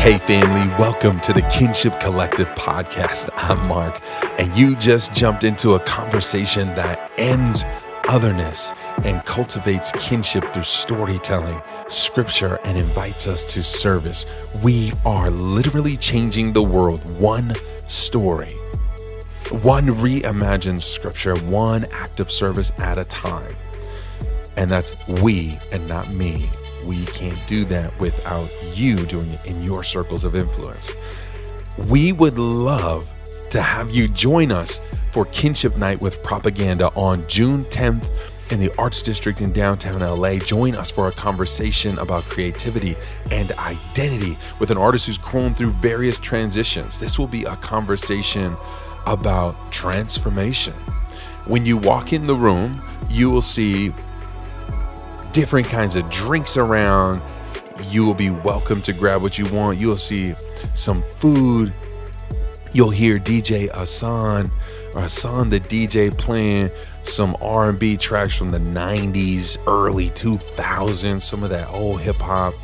Hey, family, welcome to the Kinship Collective podcast. I'm Mark, and you just jumped into a conversation that ends otherness and cultivates kinship through storytelling, scripture, and invites us to service. We are literally changing the world one story, one reimagined scripture, one act of service at a time. And that's we and not me we can't do that without you doing it in your circles of influence. We would love to have you join us for Kinship Night with Propaganda on June 10th in the Arts District in downtown LA. Join us for a conversation about creativity and identity with an artist who's grown through various transitions. This will be a conversation about transformation. When you walk in the room, you will see different kinds of drinks around. You will be welcome to grab what you want. You'll see some food. You'll hear DJ Ahsohn or Ahsohn the DJ playing some R&B tracks from the 90s, early 2000s, some of that old hip hop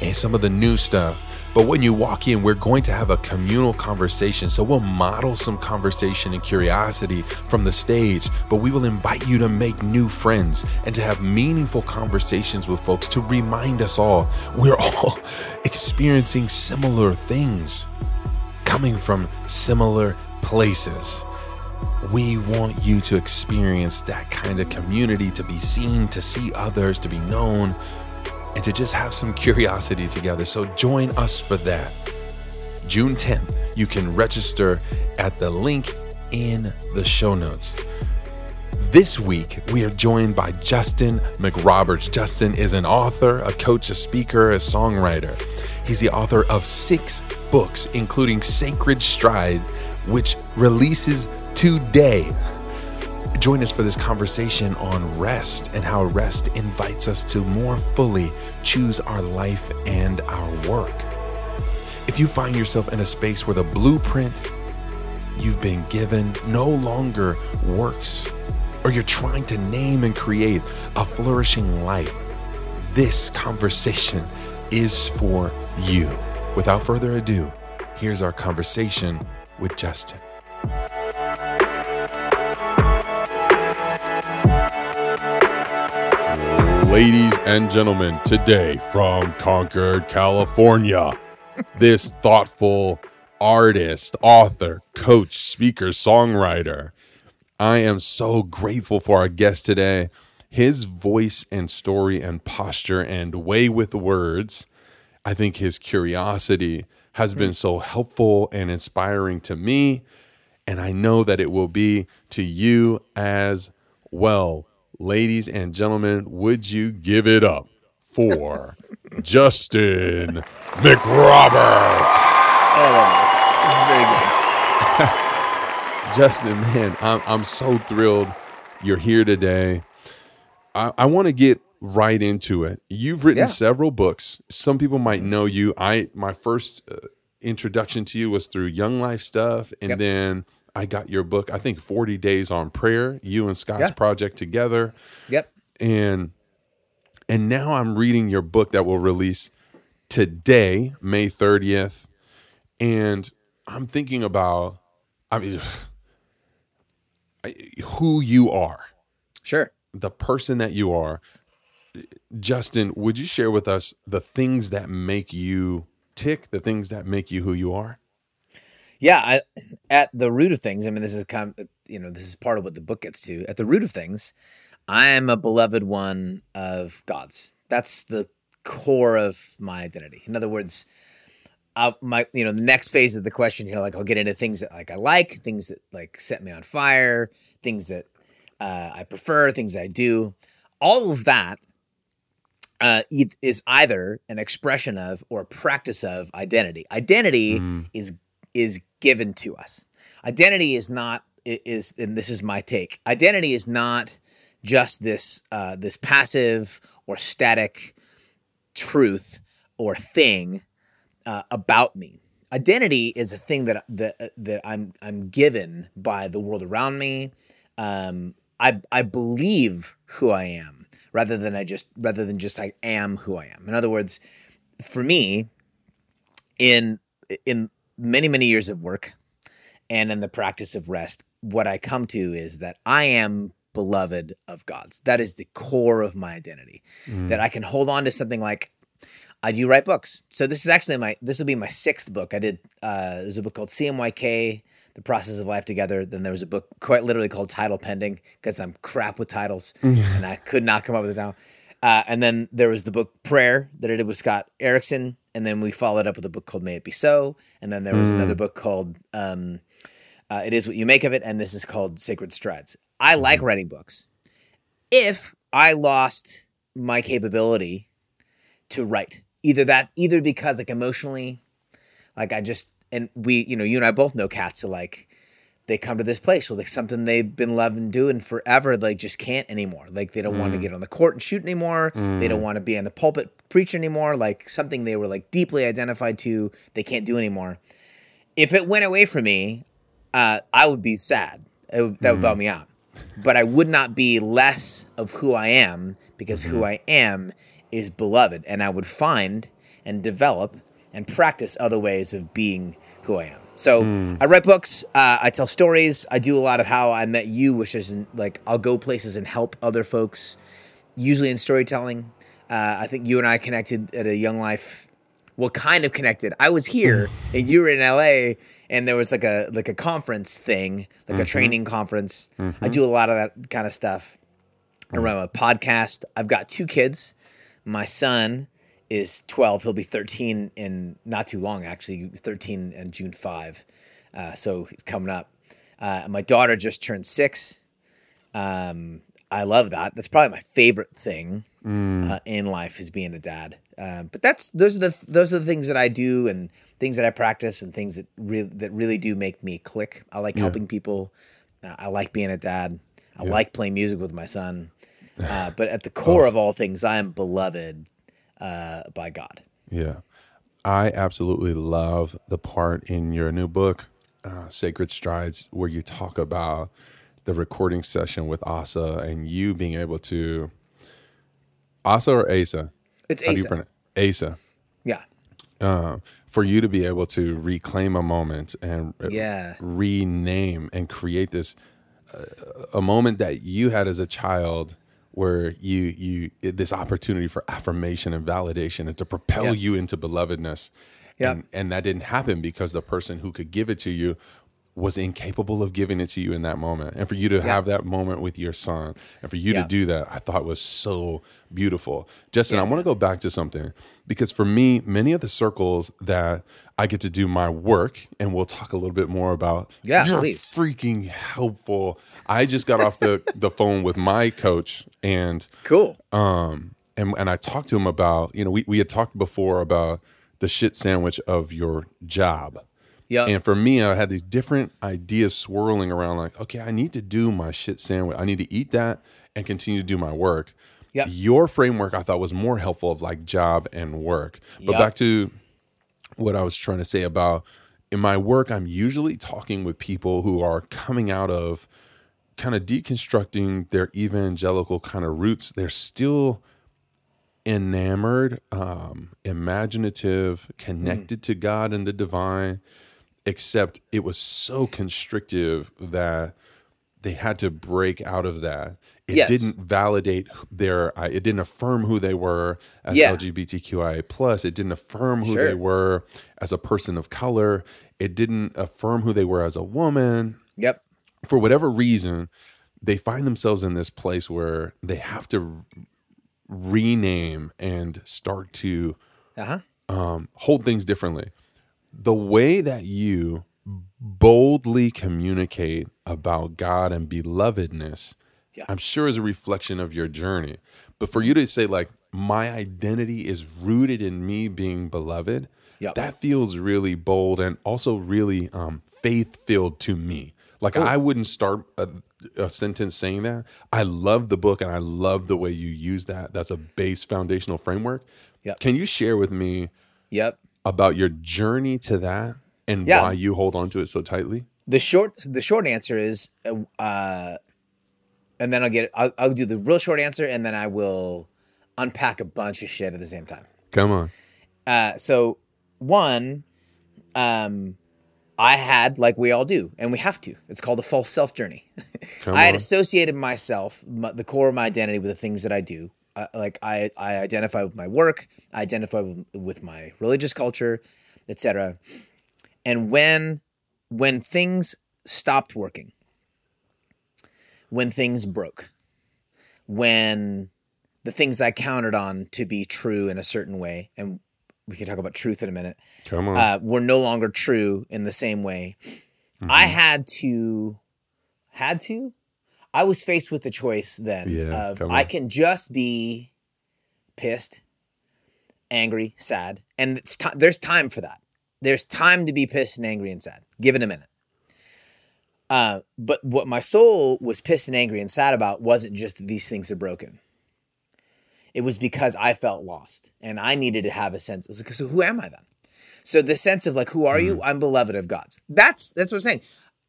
and some of the new stuff. But when you walk in, we're going to have a communal conversation. So we'll model some conversation and curiosity from the stage, but we will invite you to make new friends and to have meaningful conversations with folks to remind us all we're all experiencing similar things, coming from similar places. We want you to experience that kind of community, to be seen, to see others, to be known and to just have some curiosity together. So join us for that. June 10th, you can register at the link in the show notes. This week, we are joined by Justin McRoberts. Justin is an author, a coach, a speaker, a songwriter. He's the author of six books, including Sacred Stride, which releases today. Join us for this conversation on rest and how rest invites us to more fully choose our life and our work. If you find yourself in a space where the blueprint you've been given no longer works, or you're trying to name and create a flourishing life, this conversation is for you. Without further ado, here's our conversation with Justin. Ladies and gentlemen, today from Concord, California, this thoughtful artist, author, coach, speaker, songwriter. I am so grateful for our guest today. His voice and story and posture and way with words, I think his curiosity has been so helpful and inspiring to me. And I know that it will be to you as well. Ladies and gentlemen, would you give it up for Justin McRoberts? Oh, very good. Justin, man, I'm, I'm so thrilled you're here today. I, I want to get right into it. You've written yeah. several books. Some people might know you. I my first uh, introduction to you was through Young Life stuff, and yep. then I got your book, I think 40 Days on Prayer, you and Scott's yeah. project together. Yep. And and now I'm reading your book that will release today, May 30th. And I'm thinking about I mean who you are. Sure. The person that you are. Justin, would you share with us the things that make you tick, the things that make you who you are? Yeah, I, at the root of things, I mean, this is kind of, you know, this is part of what the book gets to. At the root of things, I am a beloved one of God's. That's the core of my identity. In other words, I'll, my you know the next phase of the question here, like I'll get into things that like I like, things that like set me on fire, things that uh, I prefer, things I do. All of that uh, is either an expression of or a practice of identity. Identity mm. is is given to us. Identity is not is and this is my take. Identity is not just this uh, this passive or static truth or thing uh, about me. Identity is a thing that that that I'm I'm given by the world around me. Um, I I believe who I am rather than I just rather than just I am who I am. In other words, for me, in in many many years of work and in the practice of rest, what I come to is that I am beloved of God's. That is the core of my identity. Mm. That I can hold on to something like I do write books. So this is actually my this will be my sixth book. I did uh there's a book called CMYK, The Process of Life Together. Then there was a book quite literally called Title Pending because I'm crap with titles and I could not come up with a title. Uh, and then there was the book Prayer that I did with Scott Erickson, and then we followed up with a book called May It Be So, and then there was another book called um, uh, It Is What You Make of It, and this is called Sacred Strides. I like writing books. If I lost my capability to write, either that, either because like emotionally, like I just and we, you know, you and I both know cats. are like they come to this place with like something they've been loving doing forever, like just can't anymore. Like they don't want to mm. get on the court and shoot anymore. They don't mm. want to be in the pulpit preach anymore. Like something they were like deeply identified to, they can't do anymore. If it went away from me, uh, I would be sad. Would, that would bum mm. me out. But I would not be less of who I am because who mm-hmm. I am is beloved, and I would find and develop and practice other ways of being who I am. So hmm. I write books, uh, I tell stories, I do a lot of how I met you, which is in, like I'll go places and help other folks, usually in storytelling. Uh, I think you and I connected at a Young Life. Well, kind of connected. I was here hmm. and you were in LA, and there was like a like a conference thing, like a mm-hmm. training conference. I mm-hmm. do a lot of that kind of stuff. I hmm. run a podcast. I've got two kids. My son is 12. He'll be 13 in not too long, actually, 13 in June 5. Uh, so he's coming up. Uh, my daughter just turned six. Um, I love that. That's probably my favorite thing uh, in life is being a dad. Um, but that's those are the those are the things that I do and things that I practice and things that really that really do make me click. I like helping people. Uh, I like being a dad. I like playing music with my son. Uh, but at the core of all things, I am beloved uh, by God. Yeah. I absolutely love the part in your new book, uh, Sacred Strides, where you talk about the recording session with Asa and you being able to. Asa or Asa? It's How do you Asa. pronounce Asa. Yeah. Uh, for you to be able to reclaim a moment and Yeah. rename and create this uh, a moment that you had as a child where you you this opportunity for affirmation and validation and to propel Yeah. you into belovedness and and that didn't happen because the person who could give it to you was incapable of giving it to you in that moment and for you to have that moment with your son and for you Yeah. to do that i thought was so beautiful justin i want to go back to something because for me many of the circles that i get to do my work and we'll talk a little bit more about Yeah, you're please. freaking helpful i just got off the the phone with my coach and Cool. um and and I talked to him about you know we we had talked before about the shit sandwich of your job. Yeah. And for me, I had these different ideas swirling around like, okay, I need to do my shit sandwich. I need to eat that and continue to do my work. Yeah. Your framework I thought was more helpful of like job and work. But Yep. back to what I was trying to say about in my work, I'm usually talking with people who are coming out of kind of deconstructing their evangelical kind of roots. They're still enamored, um, imaginative, connected to God and the divine, except it was so constrictive that they had to break out of that. It Yes. didn't validate their. uh, It didn't affirm who they were as Yeah. LGBTQIA plus. It didn't affirm who Sure. they were as a person of color. It didn't affirm who they were as a woman Yep. for whatever reason, they find themselves in this place where they have to rename and start to Uh huh. um, hold things differently. The way that you boldly communicate about God and belovedness, Yeah. I'm sure is a reflection of your journey. But for you to say, like, my identity is rooted in me being beloved, Yep. that feels really bold and also really um, faith filled to me. Like, I wouldn't start a, a sentence saying that. I love the book and I love the way you use that. That's a base foundational framework. Yep. Can you share with me Yep. About your journey to that and Yeah. why you hold on to it so tightly? The short the short answer is, uh, uh, and then I'll get I'll, I'll do the real short answer, and then I will unpack a bunch of shit at the same time. Come on. Uh, so one, um, I had, like we all do, and we have to. It's called a false self journey. I had on. associated myself, my, the core of my identity, with the things that I do. Uh, like I, I identify with my work, I identify with, with my religious culture, etc. And when, when things stopped working, when things broke, when the things I counted on to be true in a certain way, and we can talk about truth in a minute, Come on. uh, were no longer true in the same way. I had to, had to. I was faced with the choice then Yeah, of I can just be pissed, angry, sad, and it's ti there's time for that. There's time to be pissed and angry and sad. Give it a minute. Uh, but what my soul was pissed and angry and sad about wasn't just that these things are broken. It was because I felt lost and I needed to have a sense. Like, so who am I then? So the sense of like, who are you? I'm beloved of God's. That's that's what I'm saying.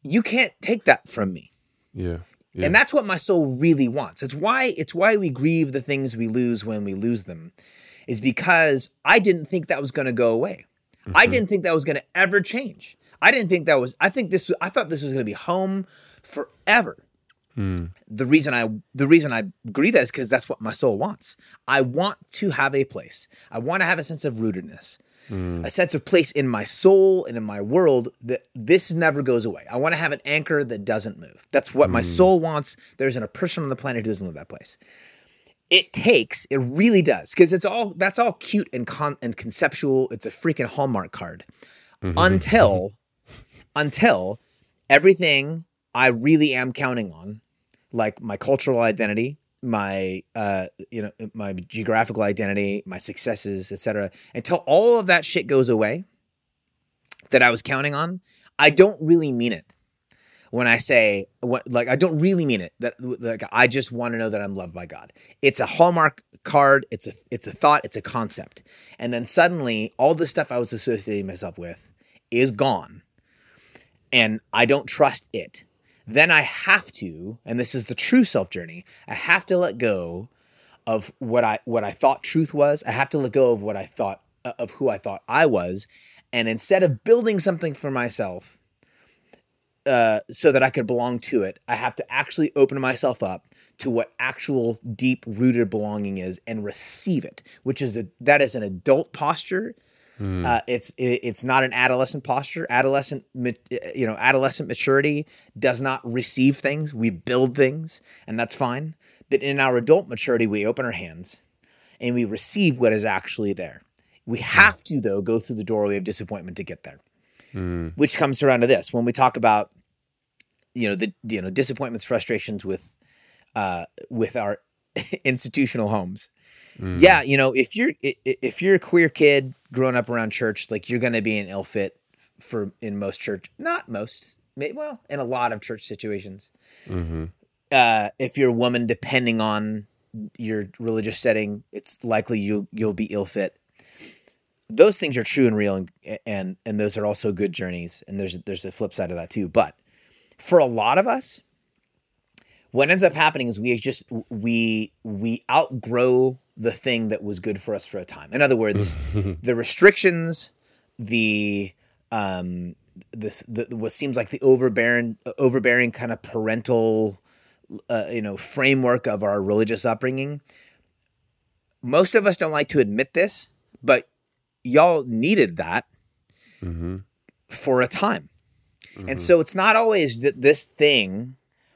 You can't take that from me. yeah. Yeah. And that's what my soul really wants. It's why it's why we grieve the things we lose when we lose them. Is because I didn't think that was going to go away. I mm-hmm. didn't think that was going to ever change. I didn't think that was I think this I thought this was going to be home forever. Mm. The reason I the reason I grieve that is cuz that's what my soul wants. I want to have a place. I want to have a sense of rootedness. Mm. A sense of place in my soul and in my world that this never goes away. I want to have an anchor that doesn't move. That's what my mm. soul wants. There isn't a person on the planet who doesn't live that place. It takes it really does because it's all that's all cute and con and conceptual. It's a freaking hallmark card. Mm-hmm. Until mm-hmm. until everything i really am counting on like my cultural identity my uh you know my geographical identity my successes etc until all of that shit goes away that i was counting on i don't really mean it when I say what like I don't really mean it that like I just want to know that I'm loved by God. It's a hallmark card, it's a it's a thought, it's a concept. And then suddenly all the stuff I was associating myself with is gone. And I don't trust it. Then I have to, and this is the true self journey, I have to let go of what I what I thought truth was. I have to let go of what I thought uh, of who I thought I was. And instead of building something for myself, uh, so that I could belong to it, I have to actually open myself up to what actual deep rooted belonging is and receive it, which is a that is an adult posture. Mm. Uh, it's it, it's not an adolescent posture. Adolescent, ma- uh, you know, adolescent maturity does not receive things. We build things, and that's fine. But in our adult maturity, we open our hands and we receive what is actually there. We hmm. have to though go through the doorway of disappointment to get there hmm. which comes around to this when we talk about you know the you know disappointments frustrations with uh with our institutional homes hmm. yeah you know if you're if you're a queer kid growing up around church like you're going to be an ill fit for in most church not most well in a lot of church situations. Uh if you're a woman depending on your religious setting it's likely you you'll be ill fit. Those things are true and real and and and those are also good journeys and there's there's a flip side of that too. But for a lot of us what ends up happening is we just we we outgrow the thing that was good for us for a time in other words the restrictions the um this the what seems like the overbearing overbearing kind of parental uh, you know framework of our religious upbringing most of us don't like to admit this but y'all needed that for a time. And so it's not always that this thing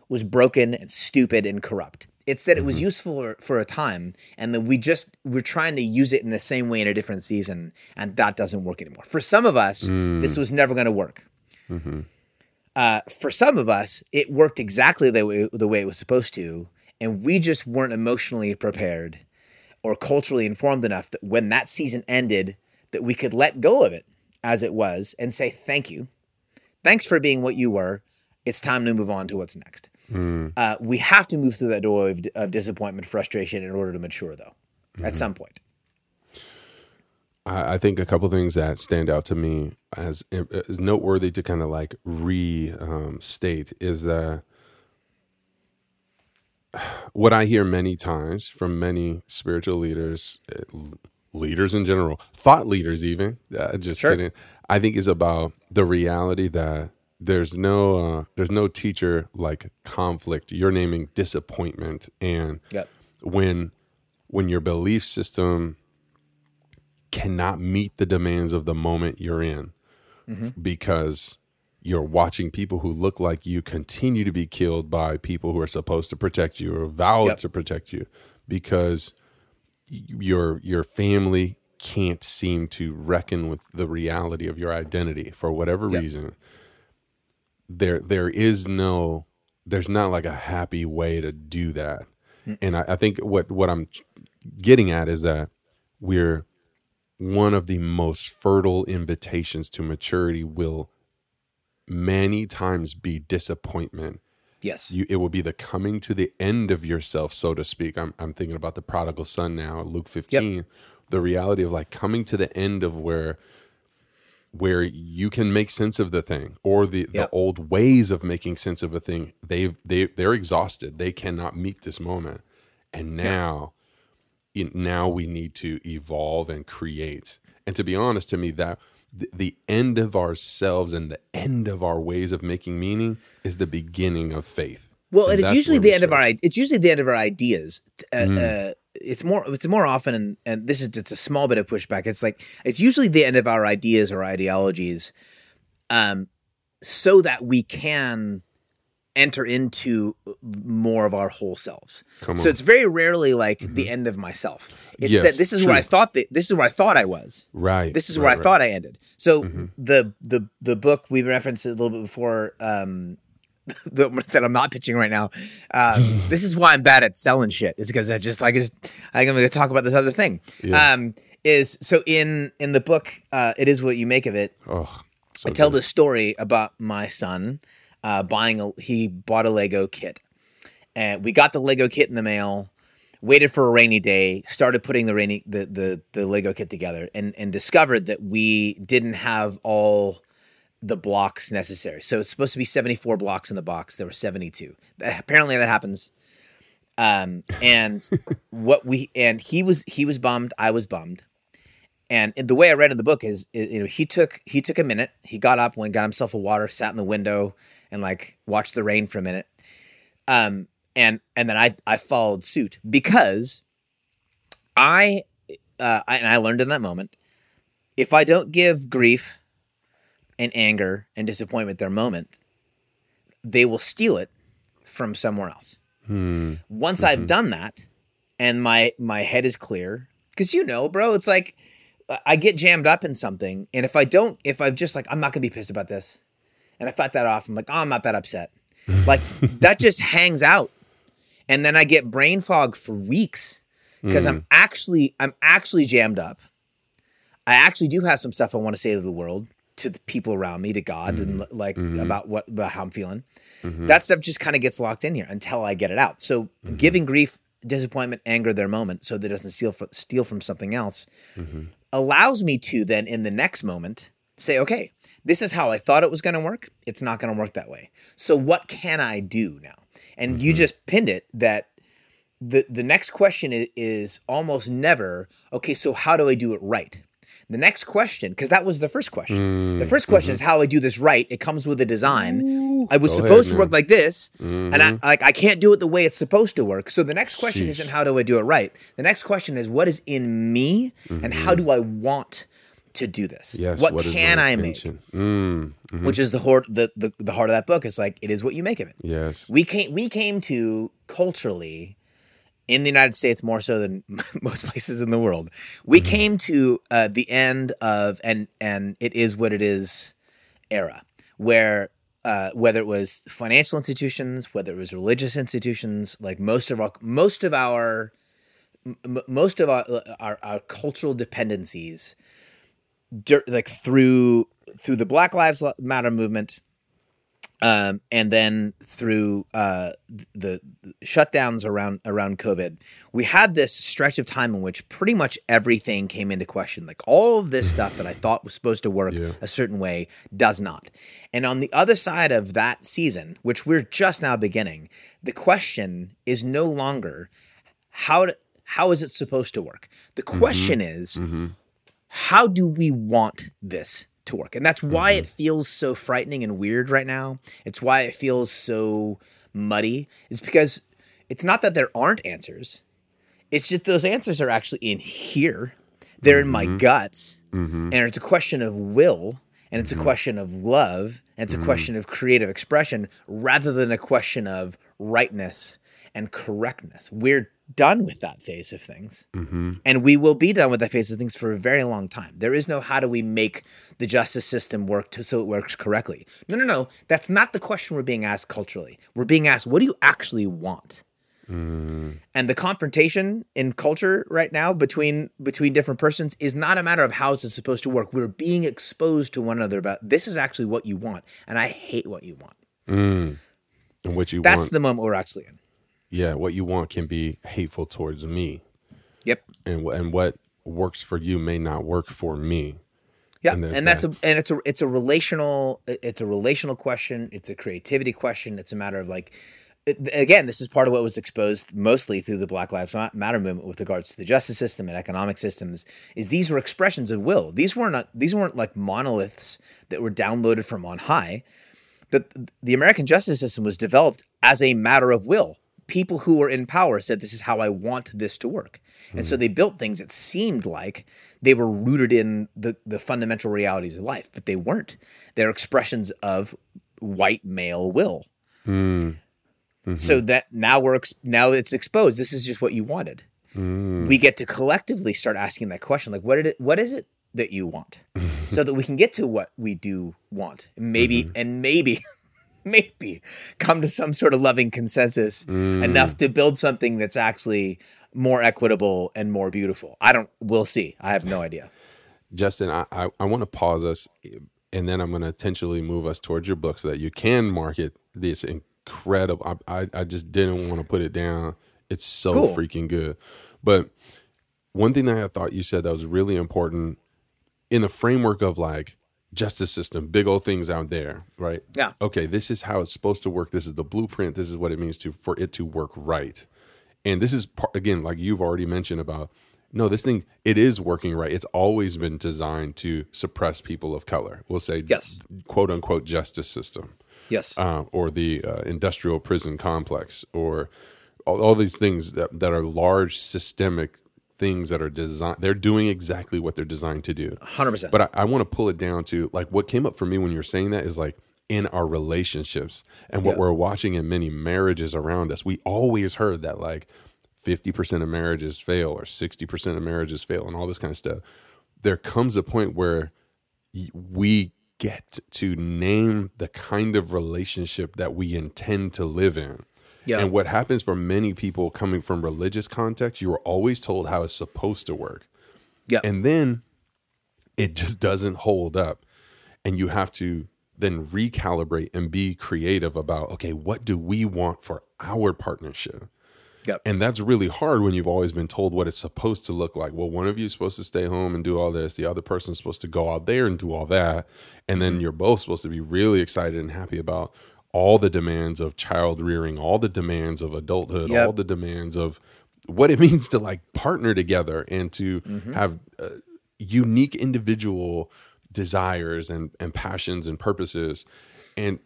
was broken and stupid and corrupt. It's that it was mm-hmm. useful for, for a time and that we just we're trying to use it in the same way in a different season and that doesn't work anymore. For some of us, this mm. was never going to work. Mm-hmm. Uh, for some of us, it worked exactly the way, the way it was supposed to, and we just weren't emotionally prepared or culturally informed enough that when that season ended, that we could let go of it as it was and say thank you, thanks for being what you were. It's time to move on to what's next. Uh, we have to move through that door of, of disappointment, frustration in order to mature, though. At some point, I, I think a couple things that stand out to me as, as noteworthy to kind of like restate um, is that what I hear many times from many spiritual leaders, uh, leaders in general, thought leaders even, uh, just Sure. kidding. I think is about the reality that there's no uh, there's no teacher like conflict. You're naming disappointment, and Yep. when when your belief system cannot meet the demands of the moment you're in because you're watching people who look like you continue to be killed by people who are supposed to protect you or vowed Yep. to protect you because your your family can't seem to reckon with the reality of your identity for whatever Yep. reason there there is no there's not like a happy way to do that. Mm. And I, I think what what i'm getting at is that we're one of the most fertile invitations to maturity will many times be disappointment. Yes. you it will be the coming to the end of yourself so to speak. I'm, I'm thinking about the prodigal son now luke 15 the reality of like coming to the end of where where you can make sense of the thing or the, the old ways of making sense of a thing they've they they're exhausted they cannot meet this moment and now in, now we need to evolve and create and to be honest to me that the, the end of ourselves and the end of our ways of making meaning is the beginning of faith Well, And and it's usually the end of our. It's usually the end of our ideas. Uh, Mm. uh, it's more. It's more often, and, and this is just a small bit of pushback. It's like it's usually the end of our ideas or ideologies, um, so that we can enter into more of our whole selves. So it's very rarely like the end of myself. It's Yes, that this is where I thought that this is where I thought I was. right This is right, where I right. thought I ended. So Mhm. the the the book we referenced a little bit before. Um, that I'm not pitching right now. Um, this is why I'm bad at selling shit. Is because I just like just I'm going to talk about this other thing. Yeah. Um, is so in in the book, uh, it is what you make of it. oh so I tell good. the story about my son uh, buying a he bought a Lego kit, and we got the Lego kit in the mail. Waited for a rainy day, started putting the rainy the the, the Lego kit together, and and discovered that we didn't have all the blocks necessary. So it's supposed to be 74 blocks in the box. There were 72. Apparently that happens. Um, and what we and he was he was bummed. I was bummed. And the way I read in the book is, you know, he took he took a minute. He got up, went, got himself a water, sat in the window, and like watched the rain for a minute. Um, and and then I I followed suit because I, uh, I and I learned in that moment, if I don't give grief and anger and disappointment their moment, they will steal it from somewhere else. Hmm. Once I've done that, and my my head is clear, because you know, bro, it's like I get jammed up in something, and if I don't, if I'm just like, I'm not gonna be pissed about this, and I fight that off, I'm like, oh, I'm not that upset. Like that just hangs out, and then I get brain fog for weeks because I'm actually I'm actually jammed up. I actually do have some stuff I want to say to the world, to the people around me, to God, and mm-hmm. like mm-hmm. about what about how I'm feeling. Mm-hmm. That stuff just kind of gets locked in here until I get it out. So giving grief, disappointment, anger their moment, so that it doesn't steal fr- steal from something else, allows me to then in the next moment say, okay, this is how I thought it was going to work. It's not going to work that way. So what can I do now? And you just pinned it that the the next question is, is almost never okay. So how do I do it right? The next question, because that was the first question. the first question is how I do this right. It comes with a design. I was supposed ahead, to work like this, and I like I can't do it the way it's supposed to work. So the next question Sheesh. isn't how do I do it right. The next question is what is in me, and how do I want to do this? Yes. what, is can I make? Mm, mhm. Which is the heart the, the the heart of that book. It's like it is what you make of it Yes. we came we came to culturally in the United States more so than most places in the world. We came to uh, the end of and and it is what it is era where uh, whether it was financial institutions, whether it was religious institutions, like most of our most of our m- most of our, our our cultural dependencies, like through through the Black Lives Matter movement, um, and then through uh, the, shutdowns around around COVID, we had this stretch of time in which pretty much everything came into question. Like all of this stuff that I thought was supposed to work Yeah. a certain way does not. And on the other side of that season, which we're just now beginning, the question is no longer how to, how is it supposed to work. The question is hmm how do we want this to work. And that's why mm-hmm. it feels so frightening and weird right now. It's why it feels so muddy. It's because it's not that there aren't answers. It's just those answers are actually in here. They're in my mm-hmm. guts. Mm-hmm. And it's a question of will and it's a question of love and it's a question of creative expression rather than a question of rightness and correctness. We're done with that phase of things. Mm-hmm. And we will be done with that phase of things for a very long time. There is no how do we make the justice system work to, so it works correctly. No, no, no. That's not the question we're being asked culturally. We're being asked, what do you actually want? Mm. And the confrontation in culture right now between between different persons is not a matter of how is it supposed to work. We're being exposed to one another about this is actually what you want, and I hate what you want. Mm. And what you That's want, the moment we're actually in. Yeah, what you want can be hateful towards me, Yep. and and what works for you may not work for me. Yeah, And and, that's that. a and it's a it's a relational it's a relational question. It's a creativity question. It's a matter of like again, this is part of what was exposed mostly through the Black Lives Matter movement with regards to the justice system and economic systems. Is these were expressions of will. These weren't these weren't like monoliths that were downloaded from on high. The the American justice system was developed as a matter of will. People who were in power said, "This is how I want this to work," and so hmm. they built things that seemed like they were rooted in the the fundamental realities of life, but they weren't. They're expressions of white male will. Hmm. So mm-hmm. that now we're ex- now it's exposed. This is just what you wanted. Hmm. We get to collectively start asking that question, like, what did it? What is it that you want? so that we can get to what we do want, maybe mm-hmm. and maybe. Maybe come to some sort of loving consensus mm. enough to build something that's actually more equitable and more beautiful. I don't. We'll see. I have no idea. Justin, I, I, I want to pause us and then I'm going to intentionally move us towards your book so that you can market this incredible. I, I, I just didn't want to put it down. It's so Cool. freaking good. But one thing that I thought you said that was really important in the framework of like justice system, big old things out there, right? Yeah. Okay, this is how it's supposed to work. This is the blueprint. This is what it means to for it to work right. And this is part, again, like you've already mentioned about no, this thing it is working right. It's always been designed to suppress people of color. We'll say Yes. quote unquote justice system Yes. uh, or the uh, industrial prison complex, or all, all these things that, that are large systemic things that are designed. They're doing exactly what they're designed to do. Hundred percent. But I, I want to pull it down to like what came up for me when you were saying that is like in our relationships and what Yeah. we're watching in many marriages around us. We always heard that like 50% of marriages fail or 60% of marriages fail and all this kind of stuff. There comes a point where we get to name the kind of relationship that we intend to live in. Yeah. And what happens for many people coming from religious context, you were always told how it's supposed to work. Yeah. And then it just doesn't hold up. And you have to then recalibrate and be creative about, okay, what do we want for our partnership? Yep. And that's really hard when you've always been told what it's supposed to look like. Well, one of you is supposed to stay home and do all this, the other person's supposed to go out there and do all that. And then mm-hmm. you're both supposed to be really excited and happy about all the demands of child rearing, all the demands of adulthood, Yep. all the demands of what it means to like partner together and to have uh, unique individual desires and, and passions and purposes. And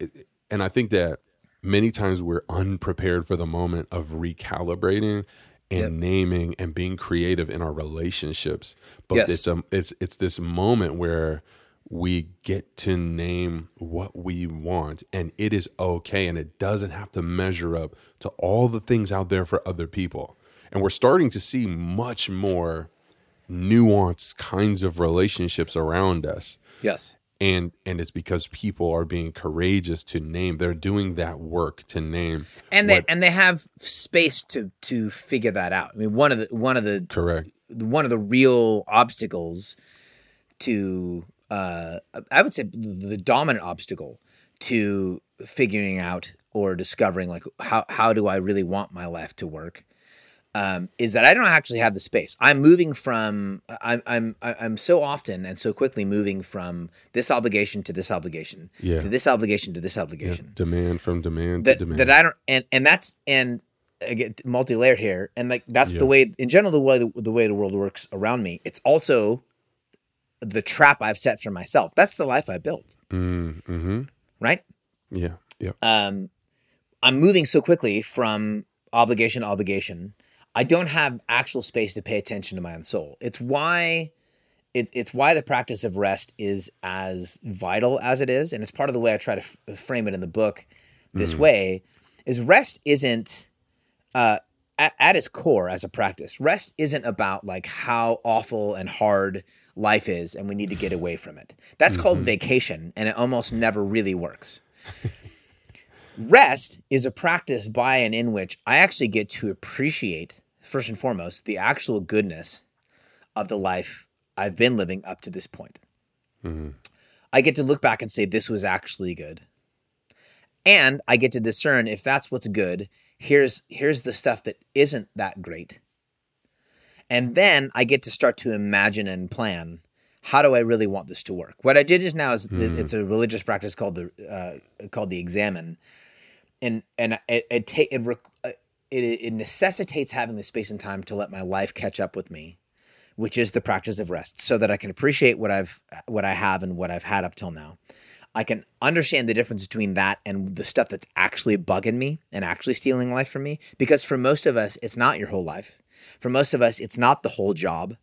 and I think that many times we're unprepared for the moment of recalibrating and Yep. naming and being creative in our relationships. But Yes. it's a it's it's this moment where we get to name what we want and it is okay and it doesn't have to measure up to all the things out there for other people. And we're starting to see much more nuanced kinds of relationships around us yes. and and it's because people are being courageous to name they're doing that work to name And they what- and they have space to to figure that out. I mean, one of the one of the correct one of the real obstacles to uh, I would say the dominant obstacle to figuring out or discovering like how how do I really want my life to work um, is that I don't actually have the space. I'm moving from I'm I'm I'm so often and so quickly moving from this obligation to this obligation Yeah. to this obligation to this Yeah, obligation demand from demand that to demand that I don't and and that's and again multi layered here and like that's Yeah. the way in general the way the, the way the world works around me. It's also the trap I've set for myself. That's the life I built, Mm, hmm right? Yeah. Yeah. um, I'm moving so quickly from obligation to obligation. I don't have actual space to pay attention to my own soul. It's why it, it's why the practice of rest is as vital as it is, and it's part of the way I try to f- frame it in the book. This way is rest isn't uh, at, at its core as a practice. Rest isn't about like how awful and hard life is, and we need to get away from it. That's called vacation, and it almost never really works. Rest is a practice by and in which I actually get to appreciate, first and foremost, the actual goodness of the life I've been living up to this point. Mm-hmm. I get to look back and say, this was actually good. And I get to discern if that's what's good, here's here's the stuff that isn't that great. And then I get to start to imagine and plan how do I really want this to work? What I did just now is it's a religious practice called the uh, called the examen, and and it it, ta- it, rec- uh, it it necessitates having the space and time to let my life catch up with me, which is the practice of rest, so that I can appreciate what I've what I have and what I've had up till now. I can understand the difference between that and the stuff that's actually bugging me and actually stealing life from me. Because for most of us, it's not your whole life. For most of us, it's not the whole job.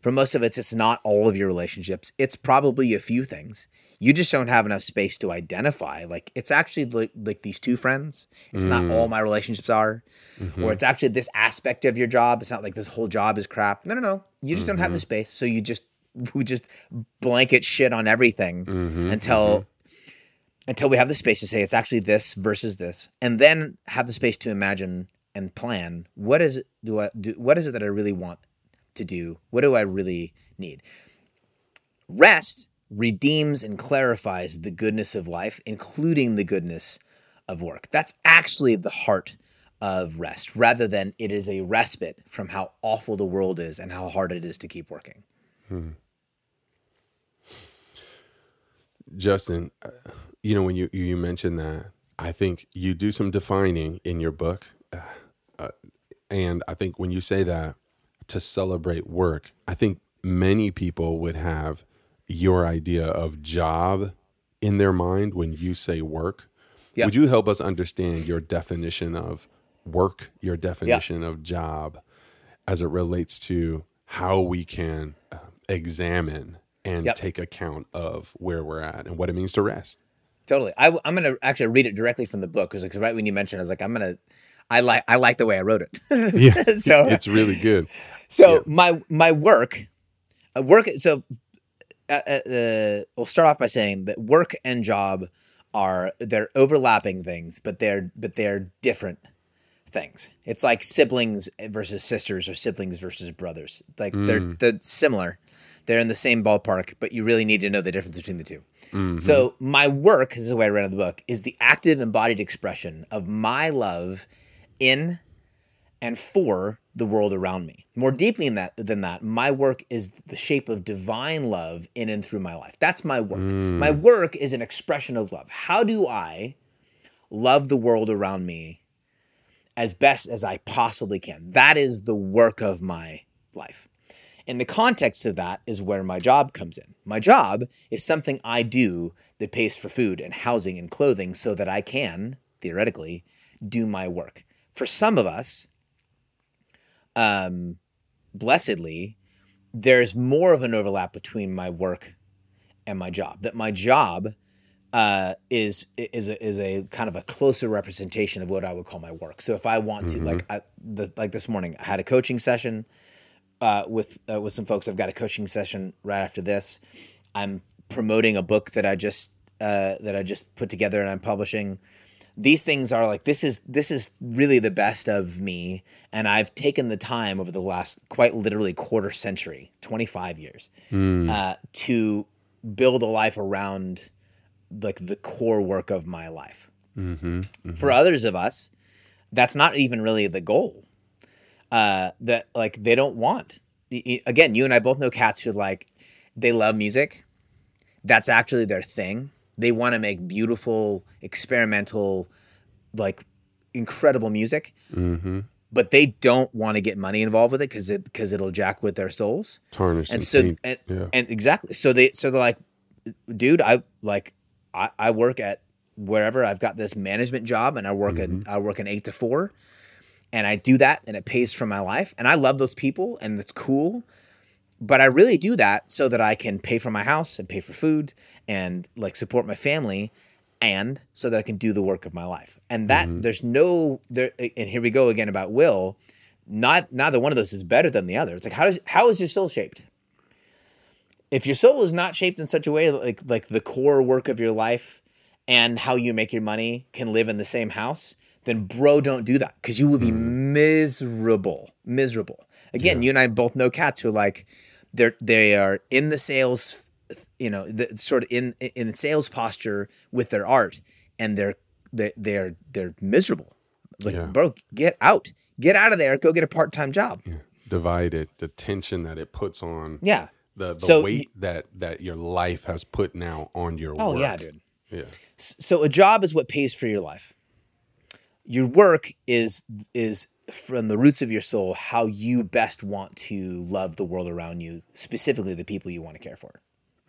For most of us, it's not all of your relationships. It's probably a few things. You just don't have enough space to identify. Like it's actually like, like these two friends. It's not all mm. my relationships are, mm-hmm. or it's actually this aspect of your job. It's not like this whole job is crap. No, no, no. You just don't have the mm-hmm. space, so you just we just blanket shit on everything mm-hmm, until mm-hmm. until we have the space to say it's actually this versus this, and then have the space to imagine and plan what is it do I do what is it that I really want to do? What do I really need? Rest redeems and clarifies the goodness of life, including the goodness of work. That's actually the heart of rest, rather than it is a respite from how awful the world is and how hard it is to keep working. Justin, uh, you know when you you mentioned that, I think you do some defining in your book, uh, uh, and I think when you say that to celebrate work, I think many people would have your idea of job in their mind when you say work. Yeah. Would you help us understand your definition of work, your definition of job, as it relates to how we can examine and Yep. take account of where we're at and what it means to rest? Totally. I, am going to actually read it directly from the book because right when you mentioned, I was like, I'm going to. I like I like the way I wrote it. Yeah, so it's really good. So Yeah. my my work, uh, work. So uh, uh, uh, we'll start off by saying that work and job are they're overlapping things, but they're but they're different things. It's like siblings versus sisters or siblings versus brothers. Like they're they're similar. They're in the same ballpark, but you really need to know the difference between the 2 mm-hmm. So my work, this is the way I read in the book, is the active embodied expression of my love in and for the world around me. More deeply in that than that, my work is the shape of divine love in and through my life. That's my work. Mm. My work is an expression of love. How do I love the world around me as best as I possibly can? That is the work of my life. In the context of that is where my job comes in. My job is something I do that pays for food and housing and clothing so that I can, theoretically, do my work. For some of us, um, blessedly, there's more of an overlap between my work and my job. That my job uh, is is a, is a kind of a closer representation of what I would call my work. So if I want to, like, I, the, like this morning, I had a coaching session uh, with uh, with some folks. I've got a coaching session right after this. I'm promoting a book that I just uh, that I just put together and I'm publishing. These things are like this is this is really the best of me, and I've taken the time over the last quite literally quarter century, 25 years, uh, to build a life around like the core work of my life. For others of us, that's not even really the goal uh, that like they don't want. Again, you and I both know cats who like they love music. That's actually their thing. They want to make beautiful, experimental, like incredible music. but they don't want to get money involved with it because it because it'll jack with their souls. Tarnish And so and, yeah. and exactly so they so they're like, dude, I like I, I work at wherever I've got this management job and I work Mm-hmm. I work an eight to four, and I do that and it pays for my life and I love those people and it's cool. But I really do that so that I can pay for my house and pay for food and like support my family and so that I can do the work of my life. And that Mm-hmm. there's no there and here we go again about will. Not neither one of those is better than the other. It's like how does how is your soul shaped? If your soul is not shaped in such a way like like the core work of your life and how you make your money can live in the same house, then bro don't do that because you will be hmm. miserable. Miserable. Again, you and I both know cats who are like they're they are in the sales you know, the, sort of in in sales posture with their art, and they're they they're they're miserable. Like, Yeah. bro, get out, get out of there, go get a part time job. divided, the tension that it puts on Yeah. the, the So weight that that your life has put now on your Oh work. yeah, dude. Yeah. So a job is what pays for your life. Your work is is from the roots of your soul how you best want to love the world around you, specifically the people you want to care for.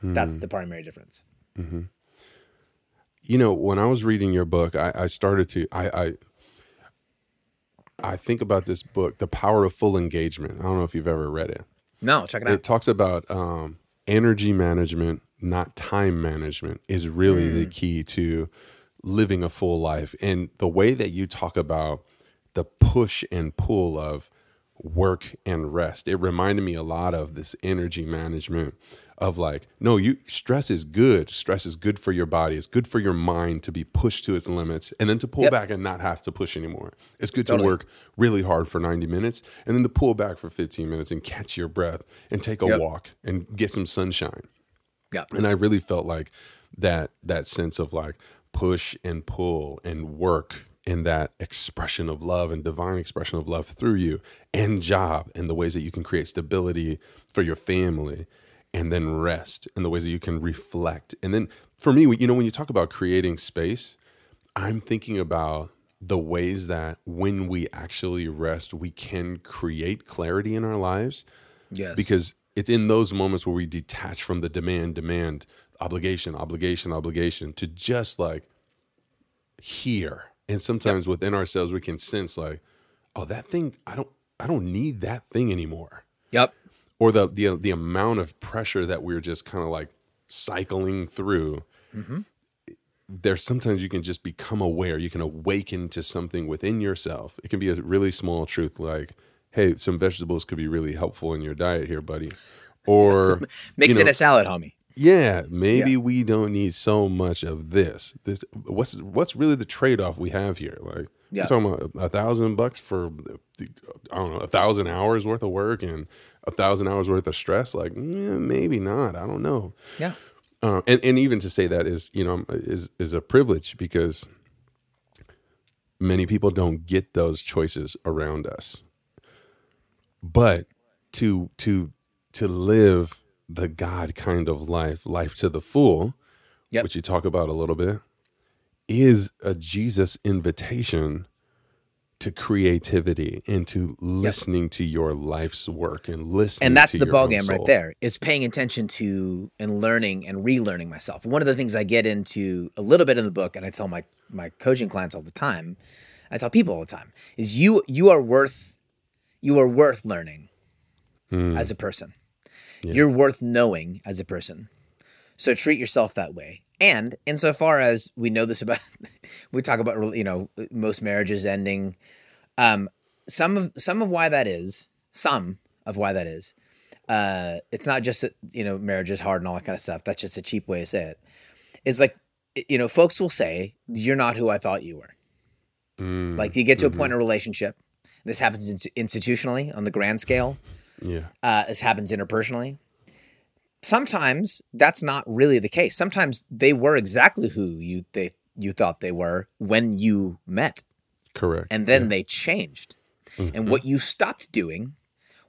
That's hmm. the primary difference. Mm-hmm. You know, when I was reading your book, I, I started to I, I I think about this book, The Power of Full Engagement. I don't know if you've ever read it. No, check it out. It talks about um, energy management, not time management, is really the hmm. key to living a full life. And the way that you talk about the push and pull of work and rest, it reminded me a lot of this energy management of like, no, you stress is good. Stress is good for your body. It's good for your mind to be pushed to its limits and then to pull Yep. back and not have to push anymore. It's good to work really hard for 90 minutes and then to pull back for 15 minutes and catch your breath and take a Yep. walk and get some sunshine. Yeah. And I really felt like that that sense of like push and pull and work in that expression of love and divine expression of love through you and job and the ways that you can create stability for your family and then rest and the ways that you can reflect. And then for me, you know, when you talk about creating space, I'm thinking about the ways that when we actually rest, we can create clarity in our lives Yes. because it's in those moments where we detach from the demand, demand, obligation, obligation, obligation to just like hear. And sometimes within ourselves, we can sense like, oh, that thing, I don't, I don't need that thing anymore. Yep. Or the the the amount of pressure that we're just kind of like cycling through. There's sometimes you can just become aware. You can awaken to something within yourself. It can be a really small truth, like, "Hey, some vegetables could be really helpful in your diet here, buddy." Or Mix you in know, a salad, homie. Yeah, maybe we don't need so much of this. This what's what's really the trade off we have here? Like Yeah. we're talking about a, a thousand bucks for I don't know a thousand hours worth of work and a thousand hours worth of stress. Like mm, maybe not. I don't know. Yeah. Uh, and and even to say that is you know is is a privilege because many people don't get those choices around us. But to to to live the God kind of life, life to the full, Yep. which you talk about a little bit, is a Jesus invitation to creativity and to listening to your life's work and listening. and that's the your ball game right there is paying attention to and learning and relearning myself one of the things i get into a little bit in the book and i tell my my coaching clients all the time i tell people all the time is you you are worth you are worth learning Hmm. as a person you're worth knowing as a person. So treat yourself that way. And insofar as we know this about we talk about you know most marriages ending um some of some of why that is some of why that is uh it's not just that you know marriage is hard and all that kind of stuff. That's just a cheap way to say it. Is like you know folks will say you're not who i thought you were. Mm, like you get to a point in a relationship this happens in- institutionally on the grand scale yeah, uh, this happens interpersonally. Sometimes that's not really the case. Sometimes they were exactly who you they you thought they were when you met, correct. and then they changed. And Mm-hmm. what you stopped doing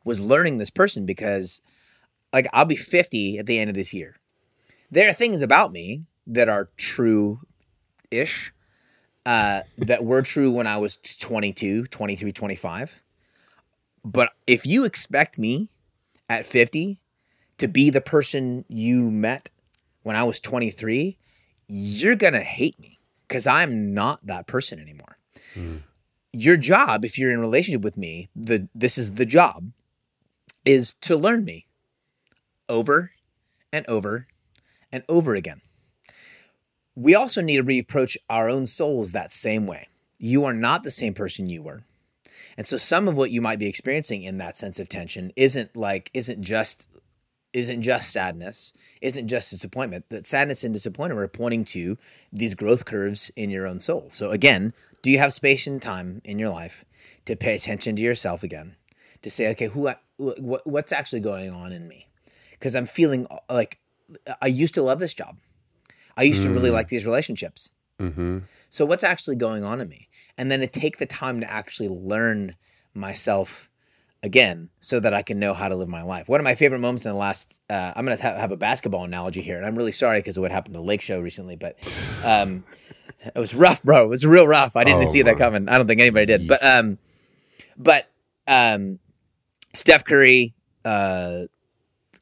was learning this person because, like, I'll be fifty at the end of this year. There are things about me that are true ish, uh, that were true when I was 22, 23, 25 But if you expect me at 50 to be the person you met when I was 23, you're going to hate me because I'm not that person anymore. Mm. Your job, if you're in relationship with me, the this is the job, is to learn me over and over and over again. We also need to reapproach our own souls that same way. You are not the same person you were. And so some of what you might be experiencing in that sense of tension isn't like isn't just isn't just sadness, isn't just disappointment. That sadness and disappointment are pointing to these growth curves in your own soul. So again, do you have space and time in your life to pay attention to yourself again? To say, okay, who, what, what's actually going on in me? Because I'm feeling like I used to love this job. I used mm. to really mm. like these relationships. Mm-hmm. So what's actually going on in me? And then to take the time to actually learn myself again so that I can know how to live my life. One of my favorite moments in the last, uh, I'm going to have a basketball analogy here, and I'm really sorry because of what happened to Lake Show recently, but um, it was rough, bro. It was real rough. I didn't oh, see that coming. I don't think anybody did, but um, but um, Steph Curry, uh,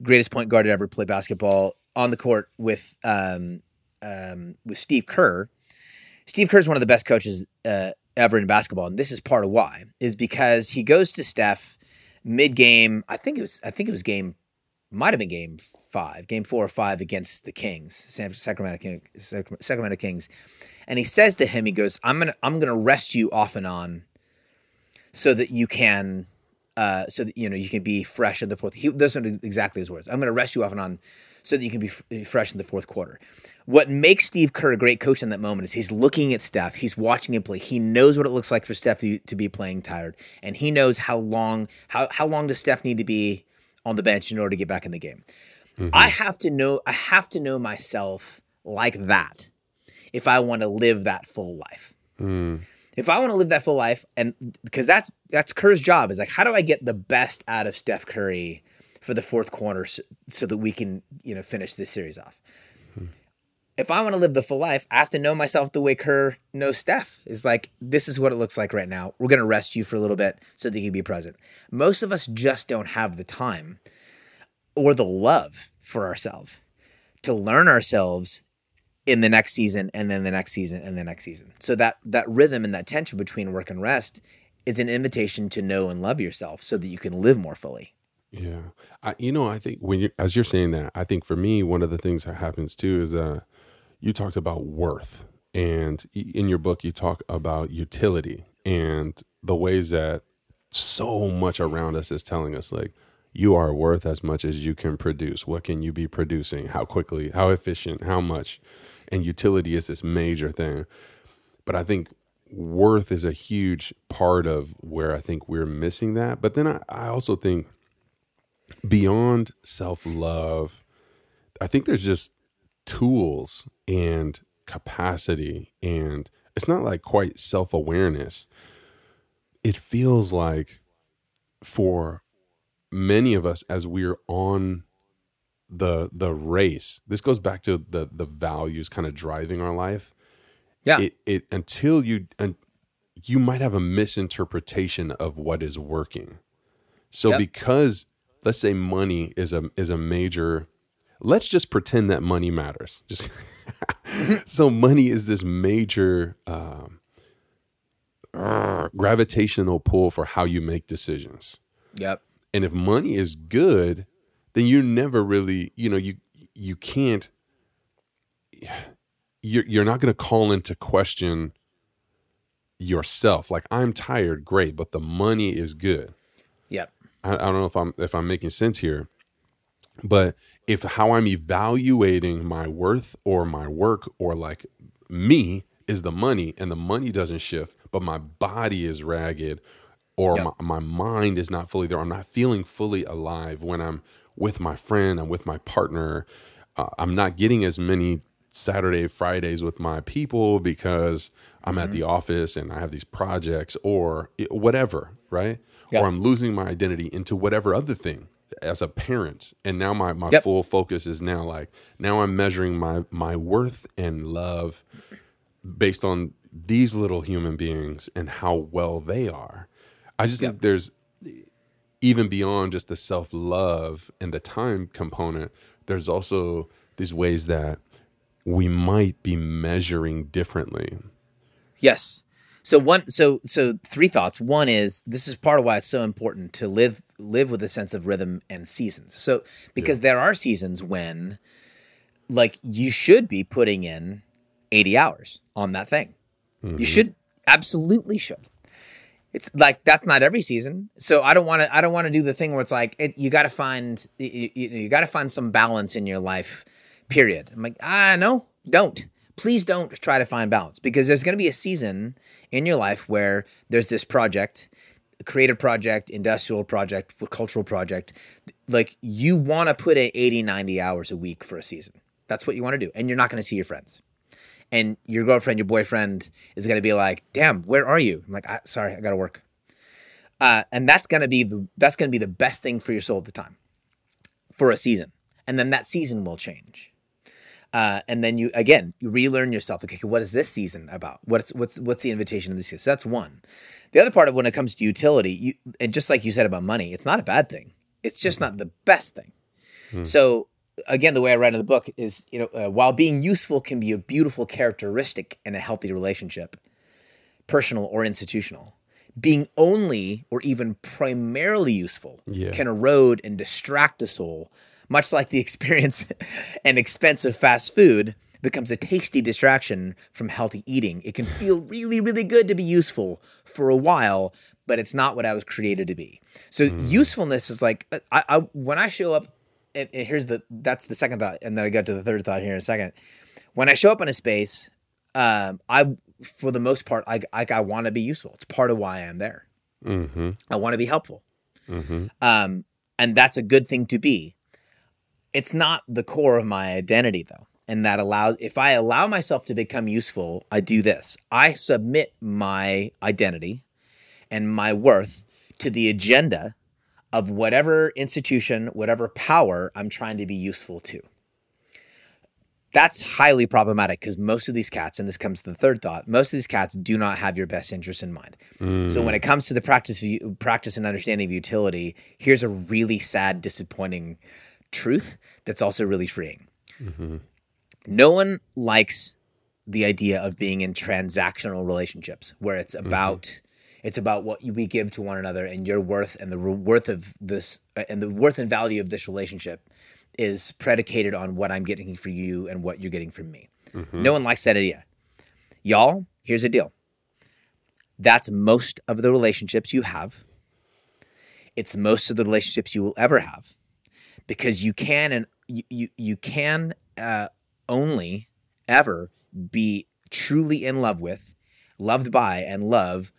greatest point guard to ever play basketball, on the court with um, um, with Steve Kerr. Steve Kerr is one of the best coaches uh, ever in basketball, and this is part of why is because he goes to Steph mid game. I think it was I think it was game might have been game five, game four or five against the Kings, Sacramento King, Sacramento Kings, and he says to him, he goes, "I'm gonna I'm gonna rest you off and on, so that you can." Uh, so that you know you can be fresh in the fourth. He, those are exactly his words. I'm going to rest you off and on, so that you can be f- fresh in the fourth quarter. What makes Steve Kerr a great coach in that moment is he's looking at Steph, he's watching him play. He knows what it looks like for Steph to, to be playing tired, and he knows how long how how long does Steph need to be on the bench in order to get back in the game. Mm-hmm. I have to know I have to know myself like that if I want to live that full life. Mm. If I want to live that full life, and because that's that's Kerr's job is like, how do I get the best out of Steph Curry for the fourth quarter so, so that we can you know finish this series off. Hmm. If I want to live the full life, I have to know myself the way Kerr knows Steph. Is like this is what it looks like right now. We're gonna rest you for a little bit so that you can be present. Most of us just don't have the time or the love for ourselves to learn ourselves in the next season and then the next season and the next season. So that that rhythm and that tension between work and rest is an invitation to know and love yourself so that you can live more fully. Yeah. I, you know, I think when you as you're saying that, I think for me, one of the things that happens too is uh, you talked about worth, and in your book, you talk about utility and the ways that so much around us is telling us like you are worth as much as you can produce. What can you be producing? How quickly? How efficient? How much? And utility is this major thing. But I think worth is a huge part of where I think we're missing that. But then I, I also think beyond self love, I think there's just tools and capacity, and it's not like quite self awareness. It feels like for many of us as we're on the the race this goes back to the the values kind of driving our life yeah it, it until you and you might have a misinterpretation of what is working so yep. because let's say money is a is a major let's just pretend that money matters. Just so money is this major um, uh, gravitational pull for how you make decisions. Yep. And if money is good then you never really you know you you can't you're, you're not going to call into question yourself. Like i'm tired great but the money is good I, I don't know if I'm if I'm making sense here, but if how I'm evaluating my worth or my work or like me is the money and the money doesn't shift, but my body is ragged or yep. my, my mind is not fully there. I'm not feeling fully alive when I'm with my friend, I'm with my partner. Uh, I'm not getting as many Saturday, Fridays with my people because I'm mm-hmm. at the office and I have these projects or whatever, right? Or I'm losing my identity into whatever other thing as a parent. And now my, my yep. full focus is now like now I'm measuring my my worth and love based on these little human beings and how well they are. I just yep. think there's even beyond just the self love and the time component, there's also these ways that we might be measuring differently. Yes. So one so so three thoughts. One is this is part of why it's so important to live live with a sense of rhythm and seasons. So because there are seasons when like you should be putting in 80 hours on that thing. You should absolutely should. It's like that's not every season. So I don't want to I don't want to do the thing where it's like it, you got to find you, you, you got to find some balance in your life period. I'm like, "Ah, no. Don't. Please don't try to find balance because there's going to be a season in your life where there's this project, creative project, industrial project, cultural project. Like you want to put in 80, 90 hours a week for a season. That's what you want to do. And you're not going to see your friends. And your girlfriend, your boyfriend is going to be like, damn, where are you? I'm like, I, sorry, I got to work. Uh, and that's going to be the, that's going to be the best thing for your soul at the time for a season. And then that season will change. Uh, and then you again you relearn yourself. Okay, what is this season about? What's what's what's the invitation of this season? So that's one. The other part of when it comes to utility, you and just like you said about money, it's not a bad thing. It's just not the best thing. So again, the way I write in the book is, you know, uh, while being useful can be a beautiful characteristic in a healthy relationship, personal or institutional, being only or even primarily useful Yeah. can erode and distract a soul, much like the experience and expense of fast food becomes a tasty distraction from healthy eating. It can feel really, really good to be useful for a while, but it's not what I was created to be. So usefulness is like I, I when I show up, and, and here's the that's the second thought, and then I got to the third thought here in a second. When I show up in a space, um, I for the most part, I I, I want to be useful. It's part of why I'm there. Mm-hmm. I want to be helpful. Mm-hmm. Um, and that's a good thing to be. It's not the core of my identity though. And that allows if I allow myself to become useful, I do this. I submit my identity and my worth to the agenda of whatever institution, whatever power I'm trying to be useful to. That's highly problematic because most of these cats, and this comes to the third thought, most of these cats do not have your best interest in mind. So when it mm. comes to the practice practice and understanding of utility, here's a really sad, disappointing truth that's also really freeing. Mm-hmm. No one likes the idea of being in transactional relationships where it's mm-hmm. about it's about what we give to one another and your worth and the re- worth of this uh, and the worth and value of this relationship is predicated on what I'm getting for you and what you're getting from me. Mm-hmm. No one likes that idea. Y'all, here's the deal. That's most of the relationships you have. It's most of the relationships you will ever have because you can and you you, can uh, only ever be truly in love with, loved by, and love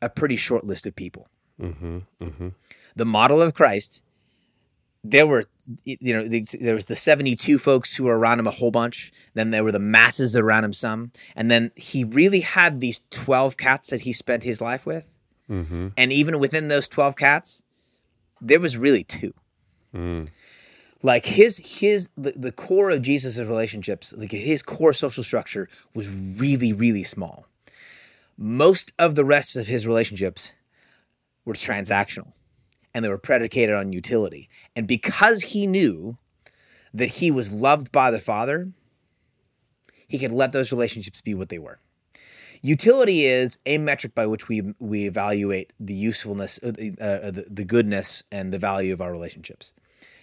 a pretty short list of people. Mm-hmm. Mm-hmm. The model of Christ, there were you know there was the 72 folks who were around him a whole bunch then there were the masses around him some and then he really had these 12 cats that he spent his life with Mm-hmm. and even within those 12 cats there was really two Mm. like his his the, the core of jesus' relationships like his core social structure was really really small. Most of the rest of his relationships were transactional and they were predicated on utility. And because he knew that he was loved by the father he could let those relationships be what they were. Utility is a metric by which we we evaluate the usefulness uh, uh, the, the goodness and the value of our relationships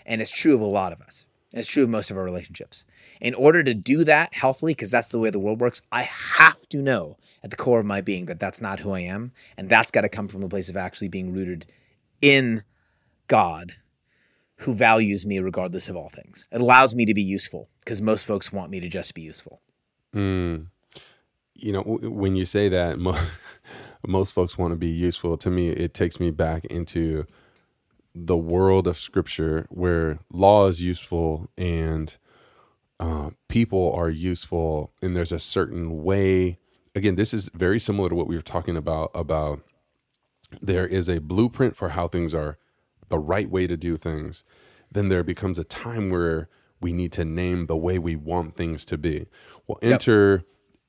and it's true of a lot of us it's true of most of our relationships in order to do that healthily because that's the way the world works i have to know at the core of my being that that's not who i am and that's got to come from a place of actually being rooted in god who values me regardless of all things it allows me to be useful because most folks want me to just be useful Mm. You know, w- when you say that, mo- most folks want to be useful. To me, it takes me back into the world of Scripture, where law is useful and uh, people are useful, and there's a certain way. Again, this is very similar to what we were talking about. About there is a blueprint for how things are, the right way to do things. Then there becomes a time where we need to name the way we want things to be. Well, enter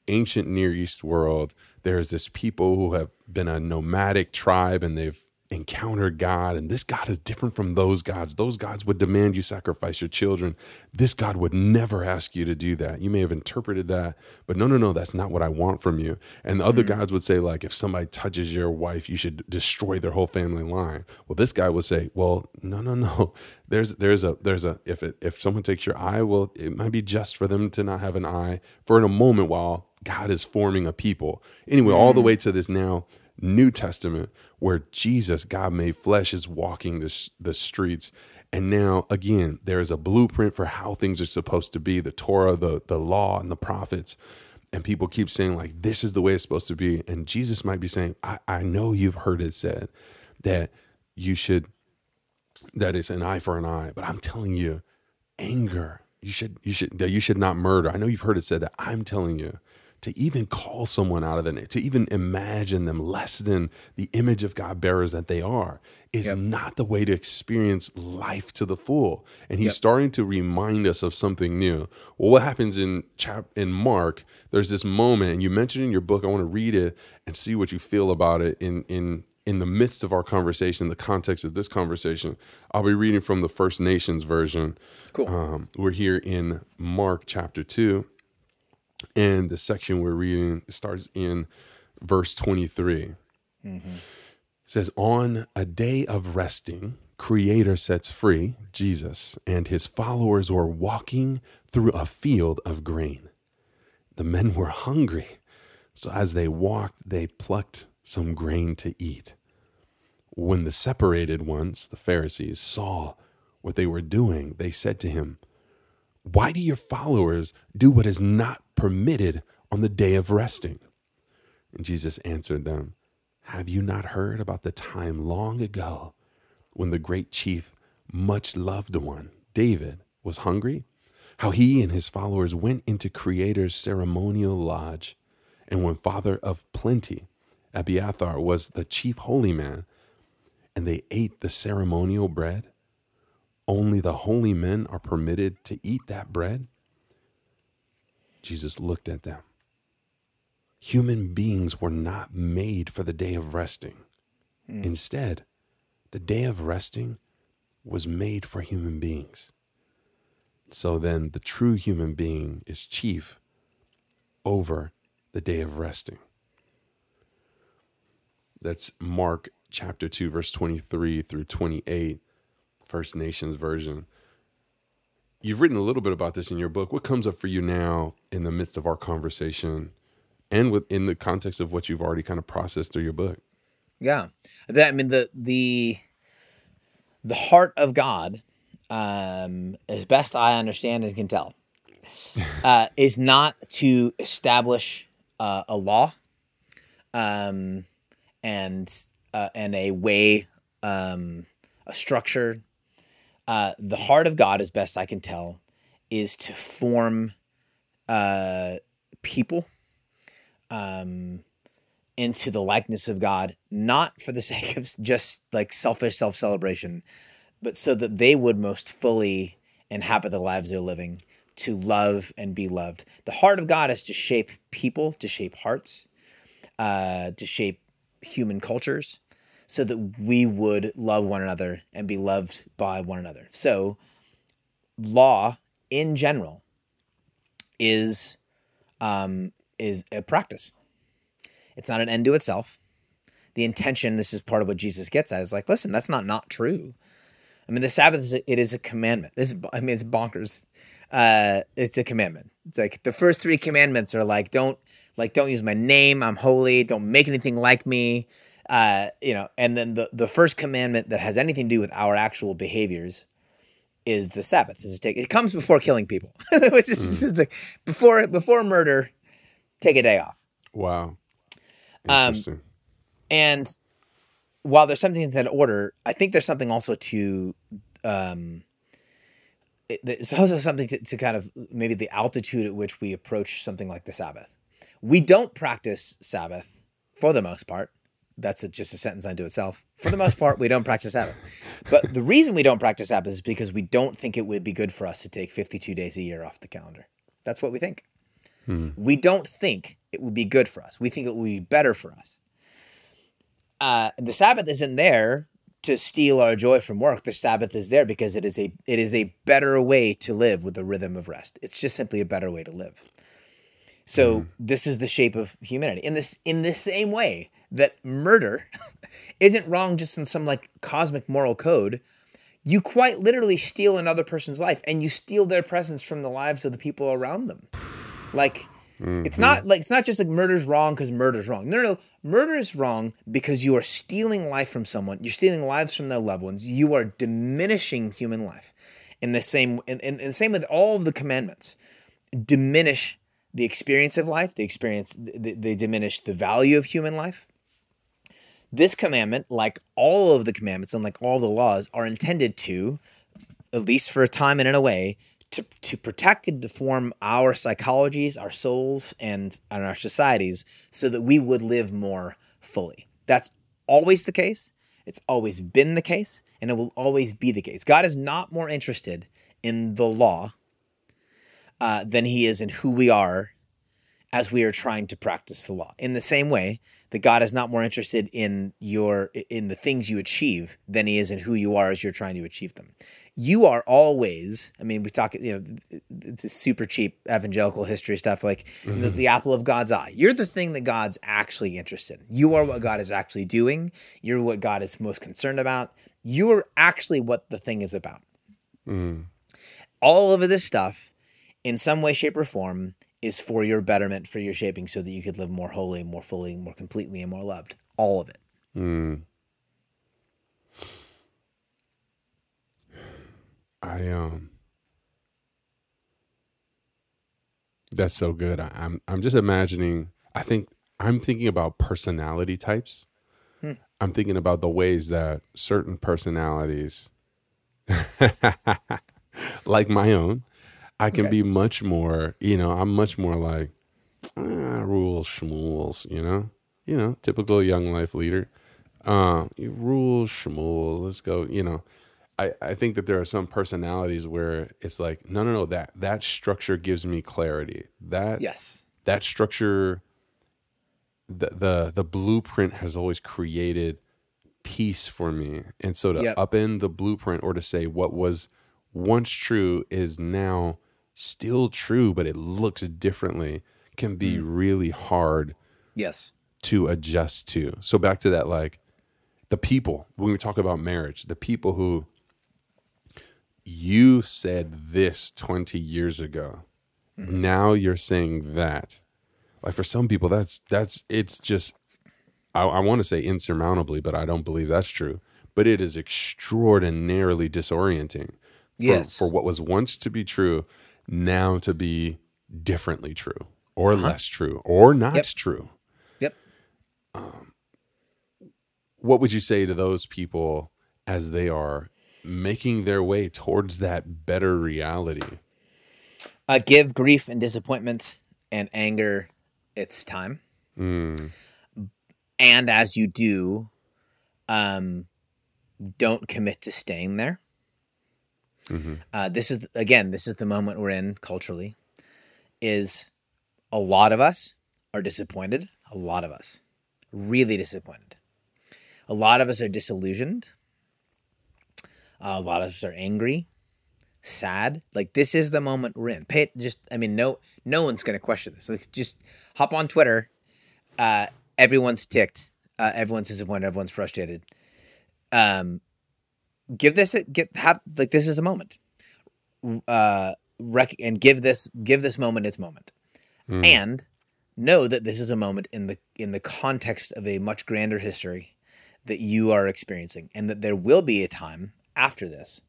ancient Near East world. There's this people who have been a nomadic tribe and they've encounter God, and this God is different from those gods. Those gods would demand you sacrifice your children. This God would never ask you to do that. You may have interpreted that, but no, no, no, that's not what I want from you. And the other mm-hmm. gods would say, like, if somebody touches your wife, you should destroy their whole family line. Well, this guy would say, well, no, no, no. There's there's a there's a if it if someone takes your eye, well, it might be just for them to not have an eye for in a moment while God is forming a people. Anyway, mm-hmm. all the mm. way to this now New Testament where Jesus, God made flesh, is walking the, the streets. And now, again, there is a blueprint for how things are supposed to be the Torah, the, the law, and the prophets. And people keep saying, like, this is the way it's supposed to be. And Jesus might be saying, I, I know you've heard it said that you should, that it's an eye for an eye. But I'm telling you, anger, you should, you should, that you should not murder. I know you've heard it said that. I'm telling you, to even call someone out of the name, to even imagine them less than the image of God bearers that they are, is yep. not the way to experience life to the full. And he's yep. starting to remind us of something new. Well, what happens in chap in Mark? There's this moment, and you mentioned in your book. I want to read it and see what you feel about it in in in the midst of our conversation, the context of this conversation. I'll be reading from the First Nations version. Cool. Um, we're here in Mark chapter two and the section we're reading starts in verse 23. Mm-hmm. It says, On a day of resting, Creator sets free Jesus, and his followers were walking through a field of grain. The men were hungry, so as they walked, they plucked some grain to eat. When the separated ones, the Pharisees, saw what they were doing, they said to him, Why do your followers do what is not permitted on the day of resting? And Jesus answered them, Have you not heard about the time long ago when the great chief, much loved one, David, was hungry? How he and his followers went into Creator's ceremonial lodge, and when father of plenty, Abiathar was the chief holy man, and they ate the ceremonial bread? Only the holy men are permitted to eat that bread? Jesus looked at them. Human beings were not made for the day of resting. Mm. Instead, the day of resting was made for human beings. So then, the true human being is chief over the day of resting. That's Mark chapter 2, verse 23 through 28, First Nations version you've written a little bit about this in your book. What comes up for you now in the midst of our conversation and within the context of what you've already kind of processed through your book? Yeah. That I mean the the the heart of God, um, as best I understand and can tell, uh, is not to establish uh, a law um, and uh, and a way, um, a structure uh, the heart of God, as best I can tell, is to form uh, people um, into the likeness of God, not for the sake of just like selfish self celebration, but so that they would most fully inhabit the lives they're living to love and be loved. The heart of God is to shape people, to shape hearts, uh, to shape human cultures so that we would love one another and be loved by one another. So, law in general is um, is a practice. It's not an end to itself. The intention, this is part of what Jesus gets at, is like, listen, that's not not true. I mean, the Sabbath is a, it is a commandment. This, is, I mean, it's bonkers. Uh, it's a commandment. It's like the first three commandments are like, don't like, don't use my name. I'm holy. Don't make anything like me. Uh, you know, and then the the first commandment that has anything to do with our actual behaviors is the Sabbath. Is take, it comes before killing people, which is mm. the, before before murder. Take a day off. Wow. Um, and while there's something in that order, I think there's something also to um, it, there's also something to, to, kind of maybe the altitude at which we approach something like the Sabbath. We don't practice Sabbath for the most part that's a, just a sentence unto itself. For the most part, we don't practice Sabbath. But the reason we don't practice Sabbath is because we don't think it would be good for us to take 52 days a year off the calendar. That's what we think. Hmm. We don't think it would be good for us. We think it would be better for us. uh, the Sabbath isn't there to steal our joy from work. The Sabbath is there because it is a it is a better way to live with the rhythm of rest. It's just simply a better way to live. So mm-hmm. this is the shape of humanity. In this in the same way that murder isn't wrong just in some like cosmic moral code, you quite literally steal another person's life and you steal their presence from the lives of the people around them. Like it's mm-hmm. not like it's not just like murder's wrong because murder's wrong. No, no, no. Murder is wrong because you are stealing life from someone. You're stealing lives from their loved ones. You are diminishing human life. In the same, in, in, in the same with all of the commandments, diminish the experience of life. The experience they, diminish the value of human life. This commandment, like all of the commandments and like all the laws, are intended to, at least for a time and in a way, to, to protect and to form our psychologies, our souls, and, and our societies so that we would live more fully. That's always the case. It's always been the case, and it will always be the case. God is not more interested in the law uh, than he is in who we are as we are trying to practice the law. In the same way that God is not more interested in your in the things you achieve than he is in who you are as you're trying to achieve them. You are always, I mean, we talk, you know, it's super cheap evangelical history stuff like the, the apple of God's eye. You're the thing that God's actually interested in. You are what God is actually doing. You're what God is most concerned about. You are actually what the thing is about. All of this stuff, in some way, shape, or form, is for your betterment, for your shaping, so that you could live more wholly, more fully, more completely, and more loved. All of it. I um That's so good. I, I'm I'm just imagining I think I'm thinking about personality types. I'm thinking about the ways that certain personalities like my own, I can be much more, you know, I'm much more like ah, rules, schmools, you know, you know, typical young life leader. Uh, you rules, schmools, let's go, you know. I, I think that there are some personalities where it's like, no, no, no, that that structure gives me clarity. That Yes. that structure the the the blueprint has always created peace for me and so to Yep. upend the blueprint or to say what was once true is now still true but it looks differently can be mm. really hard Yes. to adjust to. So back to that like the people when we talk about marriage the people who you said this 20 years ago mm-hmm. now you're saying that. Like for some people that's that's it's just i, I want to say insurmountably but i don't believe that's true. But it is extraordinarily disorienting for, Yes. for what was once to be true now to be differently true or less true or not Yep. true Yep. Um, what would you say to those people as they are making their way towards that better reality Uh, give grief and disappointment and anger its time. And as you do, um, don't commit to staying there. Uh, this is again, this is the moment we're in culturally. Is a lot of us are disappointed. A lot of us, really disappointed. A lot of us are disillusioned. a lot of us are angry sad. Like this is the moment we're in. Pay it just I mean no no one's gonna question this. Like just hop on Twitter. Uh everyone's ticked. Uh everyone's disappointed, everyone's frustrated. Um give this a, get have like this is a moment. Uh rec- and give this give this moment its moment. And know that this is a moment in the in the context of a much grander history that you are experiencing and that there will be a time after this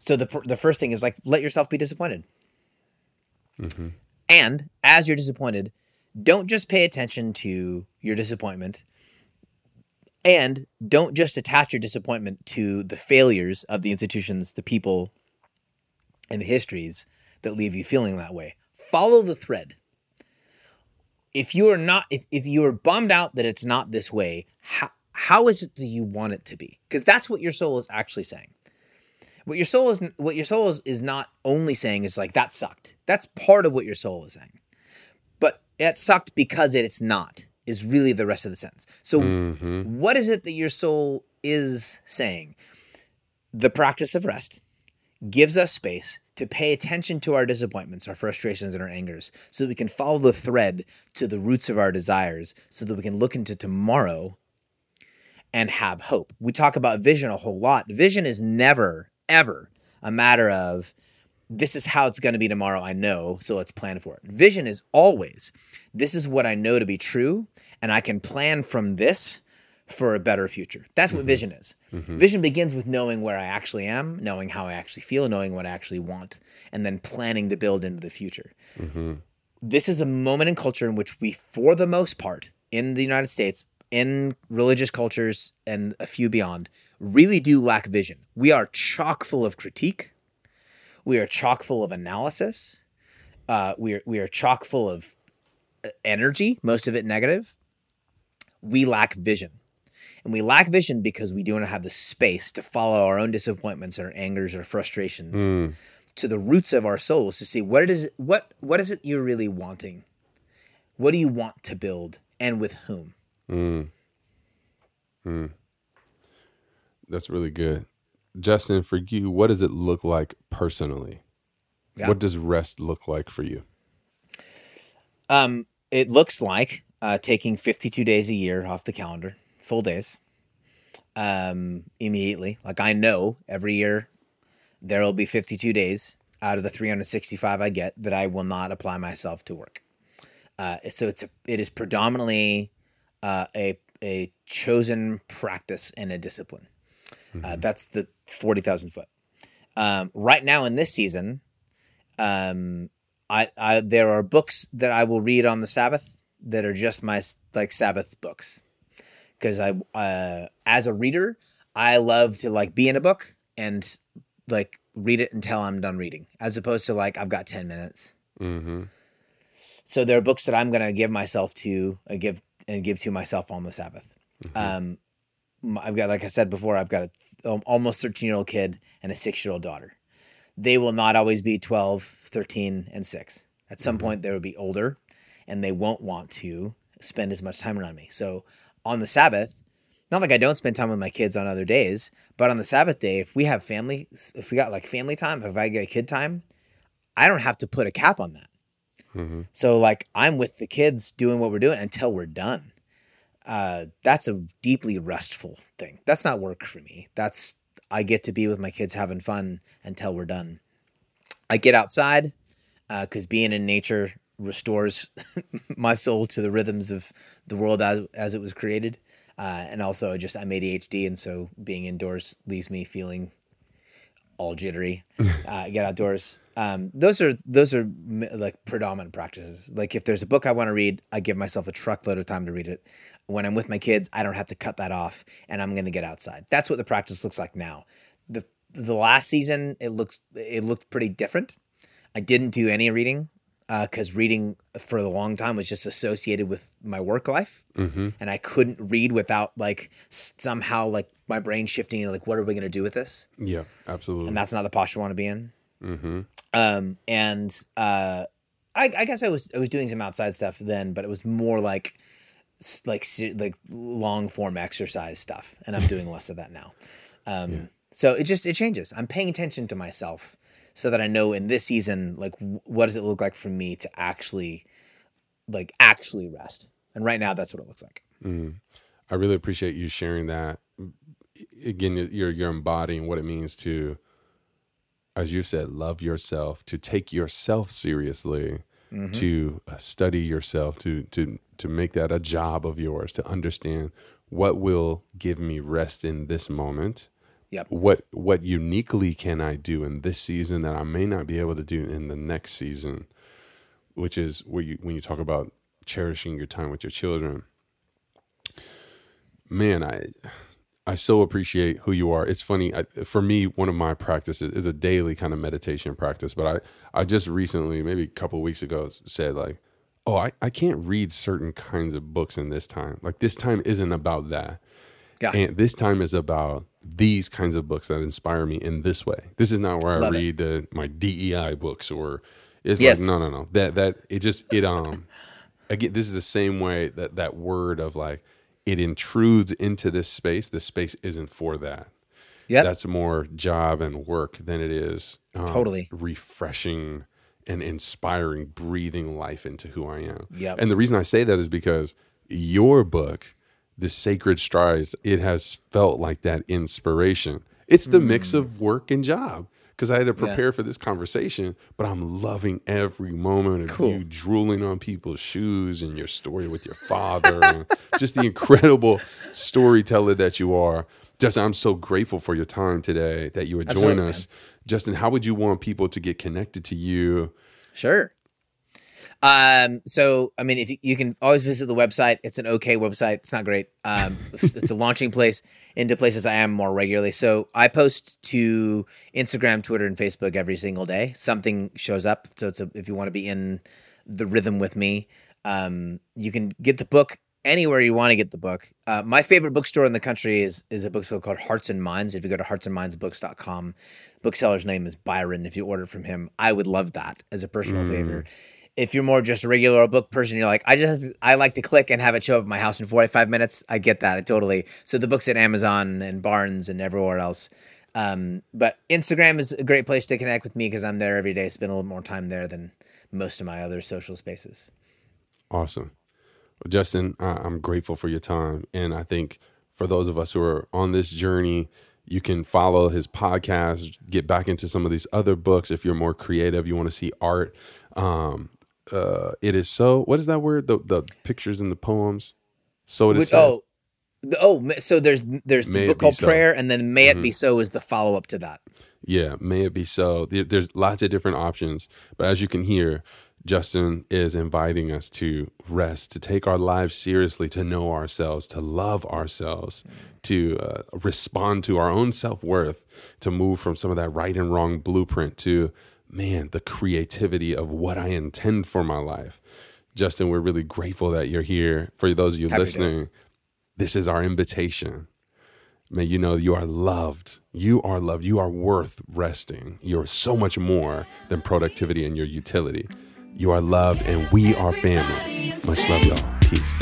so the the first thing is like let yourself be disappointed. And as you're disappointed, don't just pay attention to your disappointment. And don't just attach your disappointment to the failures of the institutions, the people, and the histories that leave you feeling that way. Follow the thread. If you are not, if, if you are bummed out that it's not this way, how, how is it that you want it to be? Because that's what your soul is actually saying what your soul is what your soul is, is not only saying is like that sucked that's part of what your soul is saying but it sucked because it's not is really the rest of the sentence. So, Mm-hmm. what is it that your soul is saying? The practice of rest gives us space to pay attention to our disappointments, our frustrations, and our angers so that we can follow the thread to the roots of our desires so that we can look into tomorrow and have hope. We talk about vision a whole lot. Vision is never, ever a matter of this is how it's going to be tomorrow. I know, so let's plan for it. Vision is always this is what I know to be true, and I can plan from this for a better future. That's what mm-hmm. vision is. Mm-hmm. Vision begins with knowing where I actually am, knowing how I actually feel, knowing what I actually want, and then planning to build into the future. Mm-hmm. This is a moment in culture in which we, for the most part, in the United States, in religious cultures and a few beyond, really do lack vision. We are chock full of critique. We are chock full of analysis. Uh, we are we are chock full of uh, energy, most of it negative. We lack vision. And we lack vision because we don't have the space to follow our own disappointments or angers or frustrations Mm. to the roots of our souls to see what it is what what is it you're really wanting? What do you want to build and with whom? That's really good. Justin, for you, what does it look like personally? Yeah. What does rest look like for you? Um, it looks like uh, taking 52 days a year off the calendar, full days, um, immediately. Like I know every year there will be 52 days out of the 365 I get that I will not apply myself to work. Uh, so it's a, it is predominantly uh, a a chosen practice and a discipline. Uh, that's the 40,000 foot. Um, right now in this season, um, I, I there are books that I will read on the Sabbath that are just my like Sabbath books because I uh, as a reader I love to like be in a book and like read it until I'm done reading as opposed to like I've got 10 minutes. Mm-hmm. So there are books that I'm going to give myself to uh, give and give to myself on the Sabbath. Um, m- I've got, like I said before, I've got a um, almost 13 year old kid and a six year old daughter. They will not always be 12, 13, and six. At some point, they will be older and they won't want to spend as much time around me. So on the Sabbath, not like I don't spend time with my kids on other days, but on the Sabbath day, if we have family, if we got like family time, if I get kid time, I don't have to put a cap on that. Mm-hmm. So like I'm with the kids doing what we're doing until we're done. Uh, that's a deeply restful thing. That's not work for me. That's I get to be with my kids having fun until we're done. I get outside because being in nature restores my soul to the rhythms of the world as as it was created. Uh, and also, just I'm ADHD, and so being indoors leaves me feeling all jittery. uh, get outdoors. Um, those are those are like predominant practices. Like if there's a book I want to read, I give myself a truckload of time to read it. When I'm with my kids, I don't have to cut that off, and I'm going to get outside. That's what the practice looks like now. the The last season, it looks it looked pretty different. I didn't do any reading because reading for a long time was just associated with my work life Mm-hmm. and I couldn't read without like somehow like my brain shifting and like what are we going to do with this? Yeah, absolutely. And that's not the posture I want to be in. mm-hmm. Um, and uh, I, I guess I was I was doing some outside stuff then, but it was more like like like long form exercise stuff, and I'm doing less of that now. Um, So it just it changes. I'm paying attention to myself so that I know in this season like w- what does it look like for me to actually like actually rest. And right now, that's what it looks like. Mm. I really appreciate you sharing that. Again, you're you're embodying what it means to, as you've said, love yourself, to take yourself seriously, Mm-hmm. to uh, study yourself, to to to make that a job of yours, to understand what will give me rest in this moment. Yep. What what uniquely can I do in this season that I may not be able to do in the next season, which is where you when you talk about cherishing your time with your children man i i so appreciate who you are. It's funny I, for me one of my practices is a daily kind of meditation practice but i i just recently maybe a couple of weeks ago said like oh I, I can't read certain kinds of books in this time. Like this time isn't about that. Yeah. and this time is about these kinds of books that inspire me in this way. This is not where Love i read the, my dei books or it's Yes. like no no no. That that it just it um again, this is the same way that that word of like it intrudes into this space. The space isn't for that. Yeah, That's more job and work than it is um, Totally. refreshing and inspiring, breathing life into who I am. Yep. And the reason I say that is because your book, The Sacred Strides, it has felt like that inspiration. It's the mix of work and job. Because I had to prepare for this conversation, but I'm loving every moment of Cool. you drooling on people's shoes and your story with your father, and just the incredible storyteller that you are. Justin, I'm so grateful for your time today that you would join Absolutely, us. Justin, how would you want people to get connected to you? Sure. Um, so I mean, if you, you can always visit the website, it's an okay website. It's not great. Um, it's a launching place into places I am more regularly. So I post to Instagram, Twitter, and Facebook every single day. Something shows up. So it's a, if you want to be in the rhythm with me, um, you can get the book anywhere you want to get the book. Uh, my favorite bookstore in the country is is a bookstore called Hearts and Minds. If you go to heartsandmindsbooks.com, bookseller's name is Byron. If you order from him, I would love that as a personal favor. If you're more just a regular book person, you're like, I just I like to click and have it show up at my house in 45 minutes. I get that. I totally. So the books at Amazon and Barnes and everywhere else. Um, but Instagram is a great place to connect with me because I'm there every day. Spend a little more time there than most of my other social spaces. Awesome. Well, Justin, I- I'm grateful for your time. And I think for those of us who are on this journey, you can follow his podcast, get back into some of these other books. If you're more creative, you want to see art. Um, uh, it is so, what is that word? The, the pictures and the poems. So it is Which, said. oh, oh, so there's there's the May it book called so. Mm-hmm. Prayer, and then May It Be So is the follow up to that. Yeah, may it be so. There's lots of different options, but as you can hear, Justin is inviting us to rest, to take our lives seriously, to know ourselves, to love ourselves, to uh, respond to our own self worth, to move from some of that right and wrong blueprint to, man, the creativity of what I intend for my life. Justin, we're really grateful that you're here. For those of you Happy to. listening, this is our invitation. May you know you are loved. You are loved. You are worth resting. You're so much more than productivity and your utility. You are loved, and we are family. Much love, y'all. Peace.